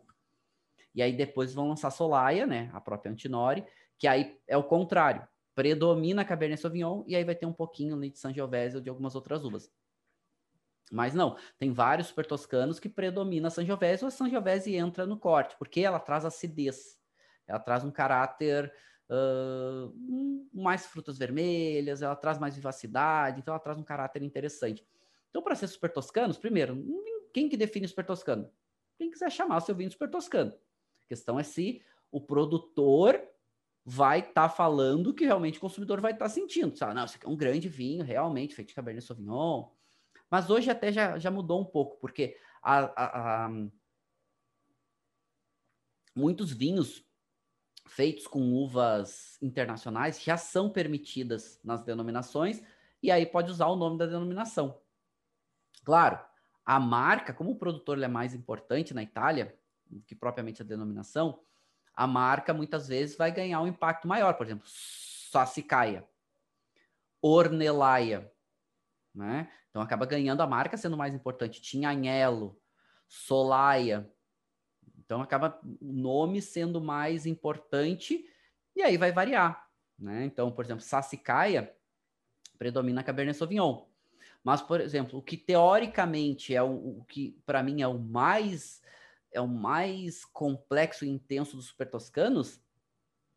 A: E aí depois vão lançar Solaia, né, a própria Antinori, que aí é o contrário. Predomina a Cabernet Sauvignon e aí vai ter um pouquinho de Sangiovese ou de algumas outras uvas. Mas não, tem vários super toscanos que predomina a Sangiovese ou a Sangiovese entra no corte, porque ela traz acidez. Ela traz um caráter uh, mais frutas vermelhas, ela traz mais vivacidade, então ela traz um caráter interessante. Então, para ser super toscanos, primeiro, quem que define super toscano? Quem quiser chamar o seu vinho super toscano. A questão é se o produtor vai estar tá falando que realmente o consumidor vai estar tá sentindo. Sabe? Não, isso aqui é um grande vinho, realmente, feito de Cabernet Sauvignon. Mas hoje até já, já mudou um pouco, porque a, a, a... muitos vinhos feitos com uvas internacionais já são permitidas nas denominações, e aí pode usar o nome da denominação. Claro, a marca, como o produtor é mais importante na Itália, que propriamente a denominação, a marca muitas vezes vai ganhar um impacto maior. Por exemplo, Sassicaia, Ornelaia, né? Então acaba ganhando a marca sendo mais importante. Tinhanhelo, Solaia, então acaba o nome sendo mais importante e aí vai variar, né? Então, por exemplo, Sassicaia predomina Cabernet Sauvignon. Mas, por exemplo, o que teoricamente é o, o que para mim é o mais é o mais complexo e intenso dos super toscanos,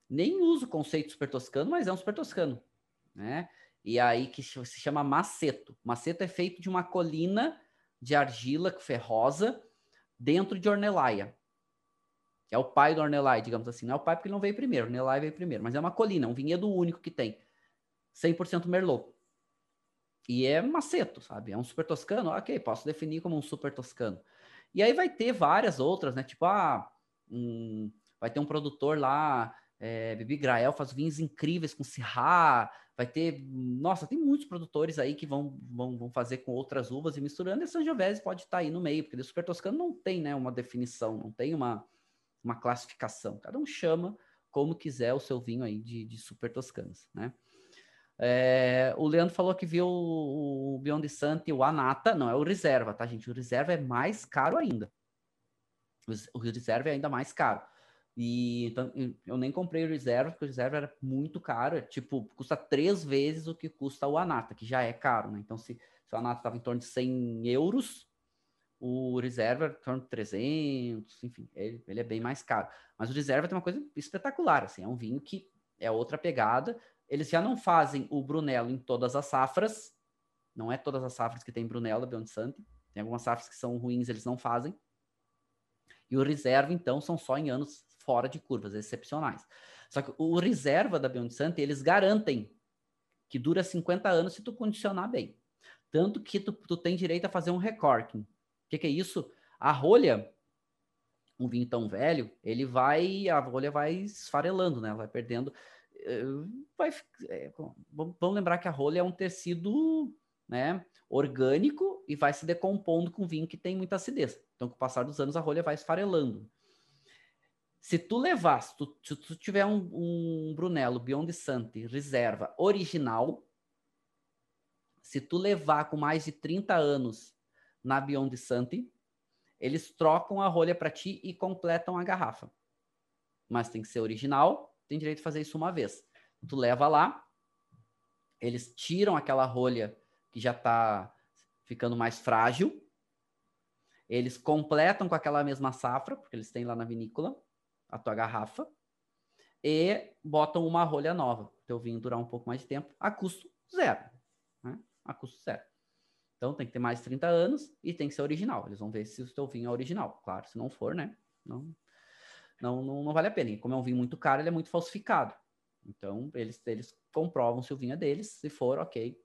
A: nem usa o conceito super toscano, mas é um super toscano, né? E aí que se chama maceto. Maceto é feito de uma colina de argila ferrosa dentro de Ornelaia é o pai do Ornelai, digamos assim. Não é o pai porque ele não veio primeiro, o Ornelai veio primeiro, mas é uma colina, um vinhedo único que tem. 100% Merlot. E é maceto, sabe? É um super toscano, ok, posso definir como um super toscano. E aí vai ter várias outras, né? Tipo, ah, um, vai ter um produtor lá, é, Bibi Grael faz vinhos incríveis com Syrah, vai ter, nossa, tem muitos produtores aí que vão, vão, vão fazer com outras uvas e misturando, e Sangiovese pode estar tá aí no meio, porque o super toscano não tem, né, uma definição, não tem uma, uma classificação. Cada um chama como quiser o seu vinho aí de, de super toscanos, né? É, o Leandro falou que viu o, o Beyond Santa e o Anata, não, é o Reserva, tá, gente? O Reserva é mais caro ainda. O, o Reserva é ainda mais caro. E então, eu nem comprei o Reserva, porque o Reserva era muito caro, é, tipo, custa três vezes o que custa o Anata, que já é caro, né? Então, se, se o Anata estava em torno de 100 euros, o reserva, em torno de 300, enfim, ele, ele, é bem mais caro. Mas o reserva tem uma coisa espetacular, assim, é um vinho que é outra pegada. Eles já não fazem o Brunello em todas as safras, não é todas as safras que tem Brunello, Beyond Santi. Tem algumas safras que são ruins, eles não fazem. E o reserva, então, são só em anos fora de curvas, excepcionais. Só que o reserva da Beyond Santi, eles garantem que dura 50 anos se tu condicionar bem. Tanto que tu, tu tem direito a fazer um recorking. O que, que é isso? A rolha, um vinho tão velho, ele vai, a rolha vai esfarelando, né? Vai perdendo. Eh, vai, é, vamos lembrar que a rolha é um tecido né, orgânico e vai se decompondo com vinho que tem muita acidez. Então, com o passar dos anos, a rolha vai esfarelando. Se tu levar, se tu, se tu tiver um, um Brunello Beyond Sante reserva original, se tu levar com mais de 30 anos na Beyond Santi, eles trocam a rolha para ti e completam a garrafa. Mas tem que ser original, tem direito de fazer isso uma vez. Tu leva lá, eles tiram aquela rolha que já está ficando mais frágil, eles completam com aquela mesma safra, porque eles têm lá na vinícola, a tua garrafa e botam uma rolha nova. Teu vinho durar um pouco mais de tempo a custo zero. Né? A custo zero. Então tem que ter mais de 30 anos e tem que ser original. Eles vão ver se o teu vinho é original. Claro, se não for, né? Não, não, não, não vale a pena. E como é um vinho muito caro, ele é muito falsificado. Então, eles, eles comprovam se o vinho é deles. Se for, ok.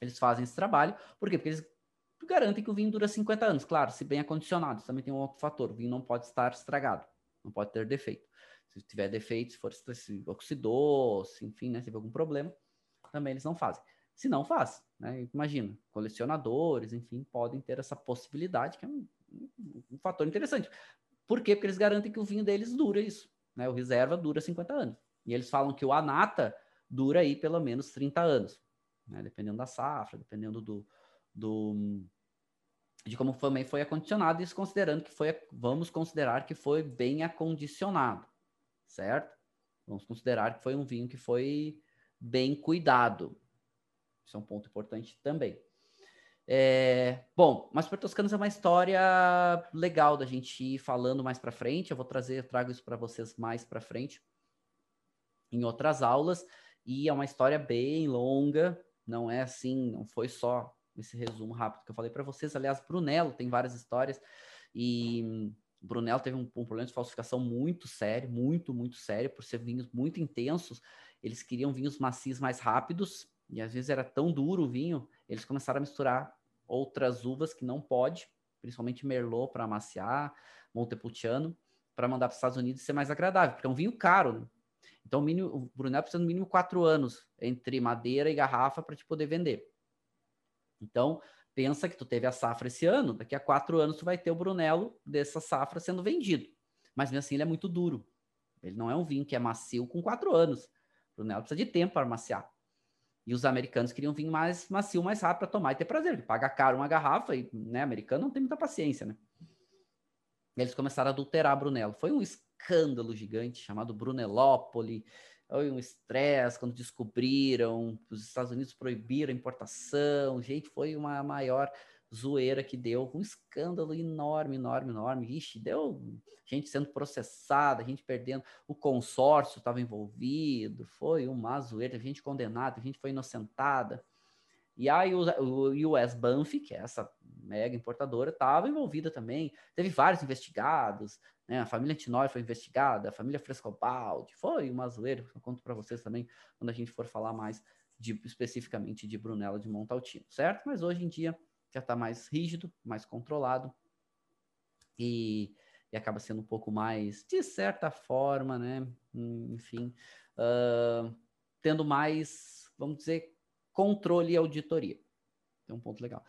A: Eles fazem esse trabalho. Por quê? Porque eles garantem que o vinho dura 50 anos. Claro, se bem acondicionado. Também tem um outro fator. O vinho não pode estar estragado. Não pode ter defeito. Se tiver defeito, se for se oxidou, se, enfim, né, se tiver algum problema, também eles não fazem. Se não faz, né? Imagina, colecionadores, enfim, podem ter essa possibilidade, que é um, um fator interessante. Por quê? Porque eles garantem que o vinho deles dura isso. Né? O reserva dura 50 anos. E eles falam que o Anata dura aí pelo menos 30 anos. Né? Dependendo da safra, dependendo do, do de como também foi acondicionado, isso considerando que foi, vamos considerar que foi bem acondicionado, certo? Vamos considerar que foi um vinho que foi bem cuidado. Isso é um ponto importante também. É, bom, mas para Toscanos é uma história legal da gente ir falando mais para frente. Eu vou trazer, eu trago isso para vocês mais para frente em outras aulas. E é uma história bem longa, não é assim, não foi só esse resumo rápido que eu falei para vocês. Aliás, Brunello tem várias histórias e Brunello teve um, um, problema de falsificação muito sério, muito, muito sério, por ser vinhos muito intensos. Eles queriam vinhos macios mais rápidos e às vezes era tão duro o vinho, eles começaram a misturar outras uvas que não pode, principalmente Merlot para amaciar, Montepulciano, para mandar para os Estados Unidos ser mais agradável, porque é um vinho caro. Né? Então o, mínimo, o Brunello precisa no mínimo quatro anos entre madeira e garrafa para te poder vender. Então pensa que tu teve a safra esse ano, daqui a quatro anos tu vai ter o Brunello dessa safra sendo vendido. Mas mesmo assim ele é muito duro. Ele não é um vinho que é macio com quatro anos. O Brunello precisa de tempo para amaciar. E os americanos queriam vir mais macio, mais rápido para tomar e ter prazer. Paga caro uma garrafa e, né, americano não tem muita paciência, né? Eles começaram a adulterar Brunello. Foi um escândalo gigante chamado Brunellópoli. Foi um estresse quando descobriram, os Estados Unidos proibiram a importação. Gente, foi uma maior zoeira que deu, um escândalo enorme, enorme, enorme. Ixi, deu gente sendo processada, gente perdendo, o consórcio estava envolvido, foi uma zoeira, gente condenada, gente foi inocentada. E aí o, US Banff, que é essa mega importadora, estava envolvida também. Teve vários investigados, né? A família Tinói foi investigada, a família Frescobaldi, foi uma zoeira. Eu conto para vocês também quando a gente for falar mais de, especificamente de Brunella de Montaltino, certo? Mas hoje em dia já está mais rígido, mais controlado e, e, acaba sendo um pouco mais, de certa forma, né? Enfim, uh, tendo mais, vamos dizer, controle e auditoria. É um ponto legal.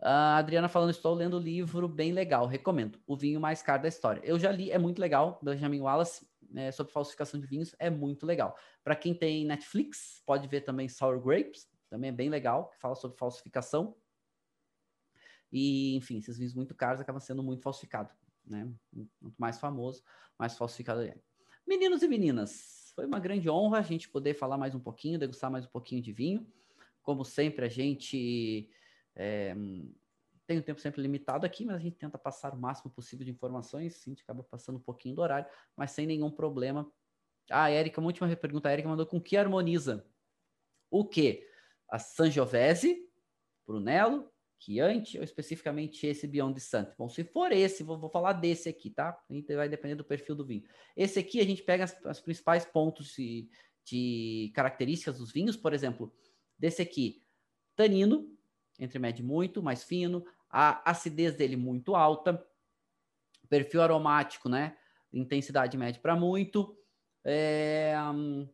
A: A Adriana falando, estou lendo o livro bem legal, recomendo. O vinho mais caro da história. Eu já li, é muito legal, Benjamin Wallace, é, sobre falsificação de vinhos, é muito legal. Para quem tem Netflix, pode ver também Sour Grapes, também é bem legal, que fala sobre falsificação. E, enfim, esses vinhos muito caros acabam sendo muito falsificados, né? Quanto mais famoso, mais falsificado é. Meninos e meninas, foi uma grande honra a gente poder falar mais um pouquinho, degustar mais um pouquinho de vinho. Como sempre, a gente é, tem um tempo sempre limitado aqui, mas a gente tenta passar o máximo possível de informações. A gente acaba passando um pouquinho do horário, mas sem nenhum problema. Ah, Érica, uma última pergunta. A Érica mandou com que harmoniza? O que? A Sangiovese, Brunello, Chianti ou especificamente esse Beyond Sun? Bom, se for esse, vou, vou, falar desse aqui, tá? Vai depender do perfil do vinho. Esse aqui a gente pega as, as principais pontos de, de, características dos vinhos, por exemplo, desse aqui, tanino, entre médio muito, mais fino, a acidez dele muito alta, perfil aromático, né? Intensidade média para muito, é, um,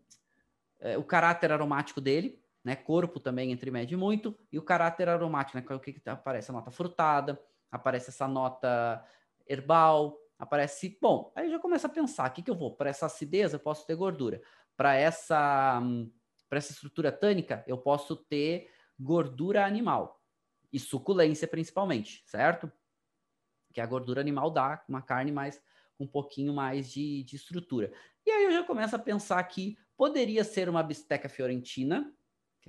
A: é, o caráter aromático dele, né? Corpo também entre médio e muito, e o caráter aromático, né? O que, que aparece? A nota frutada, aparece essa nota herbal, aparece. Bom, aí eu já começo a pensar: o que, que eu vou? Para essa acidez, eu posso ter gordura. Para essa, para essa estrutura tânica, eu posso ter gordura animal e suculência, principalmente, certo? Que a gordura animal dá uma carne mais um pouquinho mais de, de estrutura. E aí eu já começo a pensar que poderia ser uma bisteca fiorentina,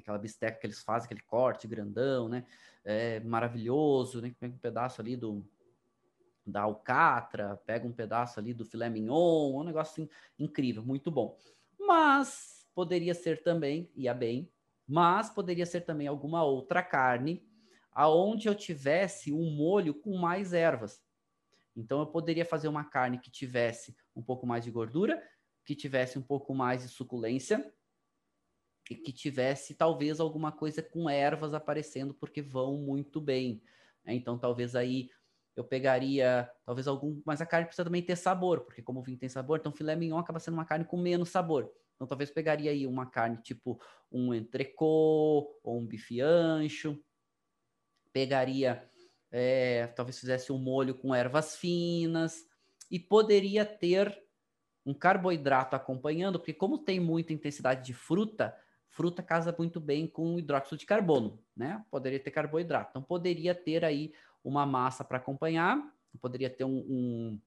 A: que é aquela bisteca que eles fazem, aquele corte grandão, né? É, maravilhoso, né? Um pedaço ali do, da alcatra, pega um pedaço ali do filé mignon, um negócio assim, incrível, muito bom. Mas poderia ser também, ia bem, mas poderia ser também alguma outra carne aonde eu tivesse um molho com mais ervas. Então eu poderia fazer uma carne que tivesse um pouco mais de gordura, que tivesse um pouco mais de suculência que tivesse talvez alguma coisa com ervas aparecendo porque vão muito bem. Né? Então talvez aí eu pegaria talvez algum, mas a carne precisa também ter sabor, porque como o vinho tem sabor, então filé mignon acaba sendo uma carne com menos sabor. Então talvez pegaria aí uma carne tipo um entrecô ou um bife ancho. Pegaria, é, talvez fizesse um molho com ervas finas e poderia ter um carboidrato acompanhando, porque como tem muita intensidade de fruta, fruta casa muito bem com hidróxido de carbono, né? Poderia ter carboidrato. Então poderia ter aí uma massa para acompanhar, poderia ter um, um,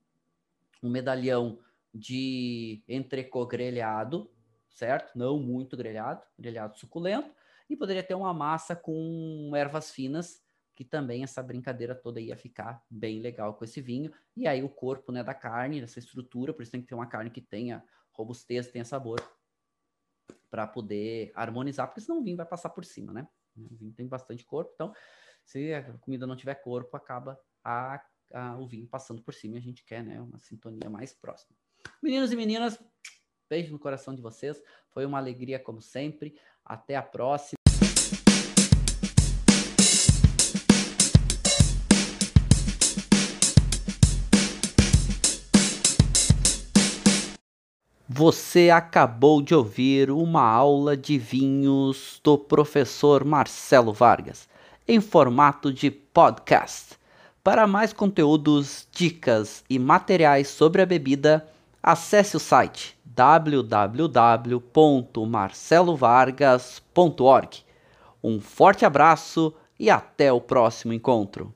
A: um medalhão de entrecô grelhado, certo? Não muito grelhado, grelhado suculento, e poderia ter uma massa com ervas finas, que também essa brincadeira toda ia ficar bem legal com esse vinho. E aí o corpo, né, da carne, essa estrutura, por isso tem que ter uma carne que tenha robustez, tenha sabor, para poder harmonizar, porque senão o vinho vai passar por cima, né? O vinho tem bastante corpo, então se a comida não tiver corpo, acaba a, a, o vinho passando por cima e a gente quer, né, uma sintonia mais próxima. Meninos e meninas, Beijo no coração de vocês. Foi uma alegria como sempre. Até a próxima. Você acabou de ouvir uma aula de vinhos do professor Marcelo Vargas, em formato de podcast. Para mais conteúdos, dicas e materiais sobre a bebida, acesse o site www.marcelovargas.org. Um forte abraço e até o próximo encontro.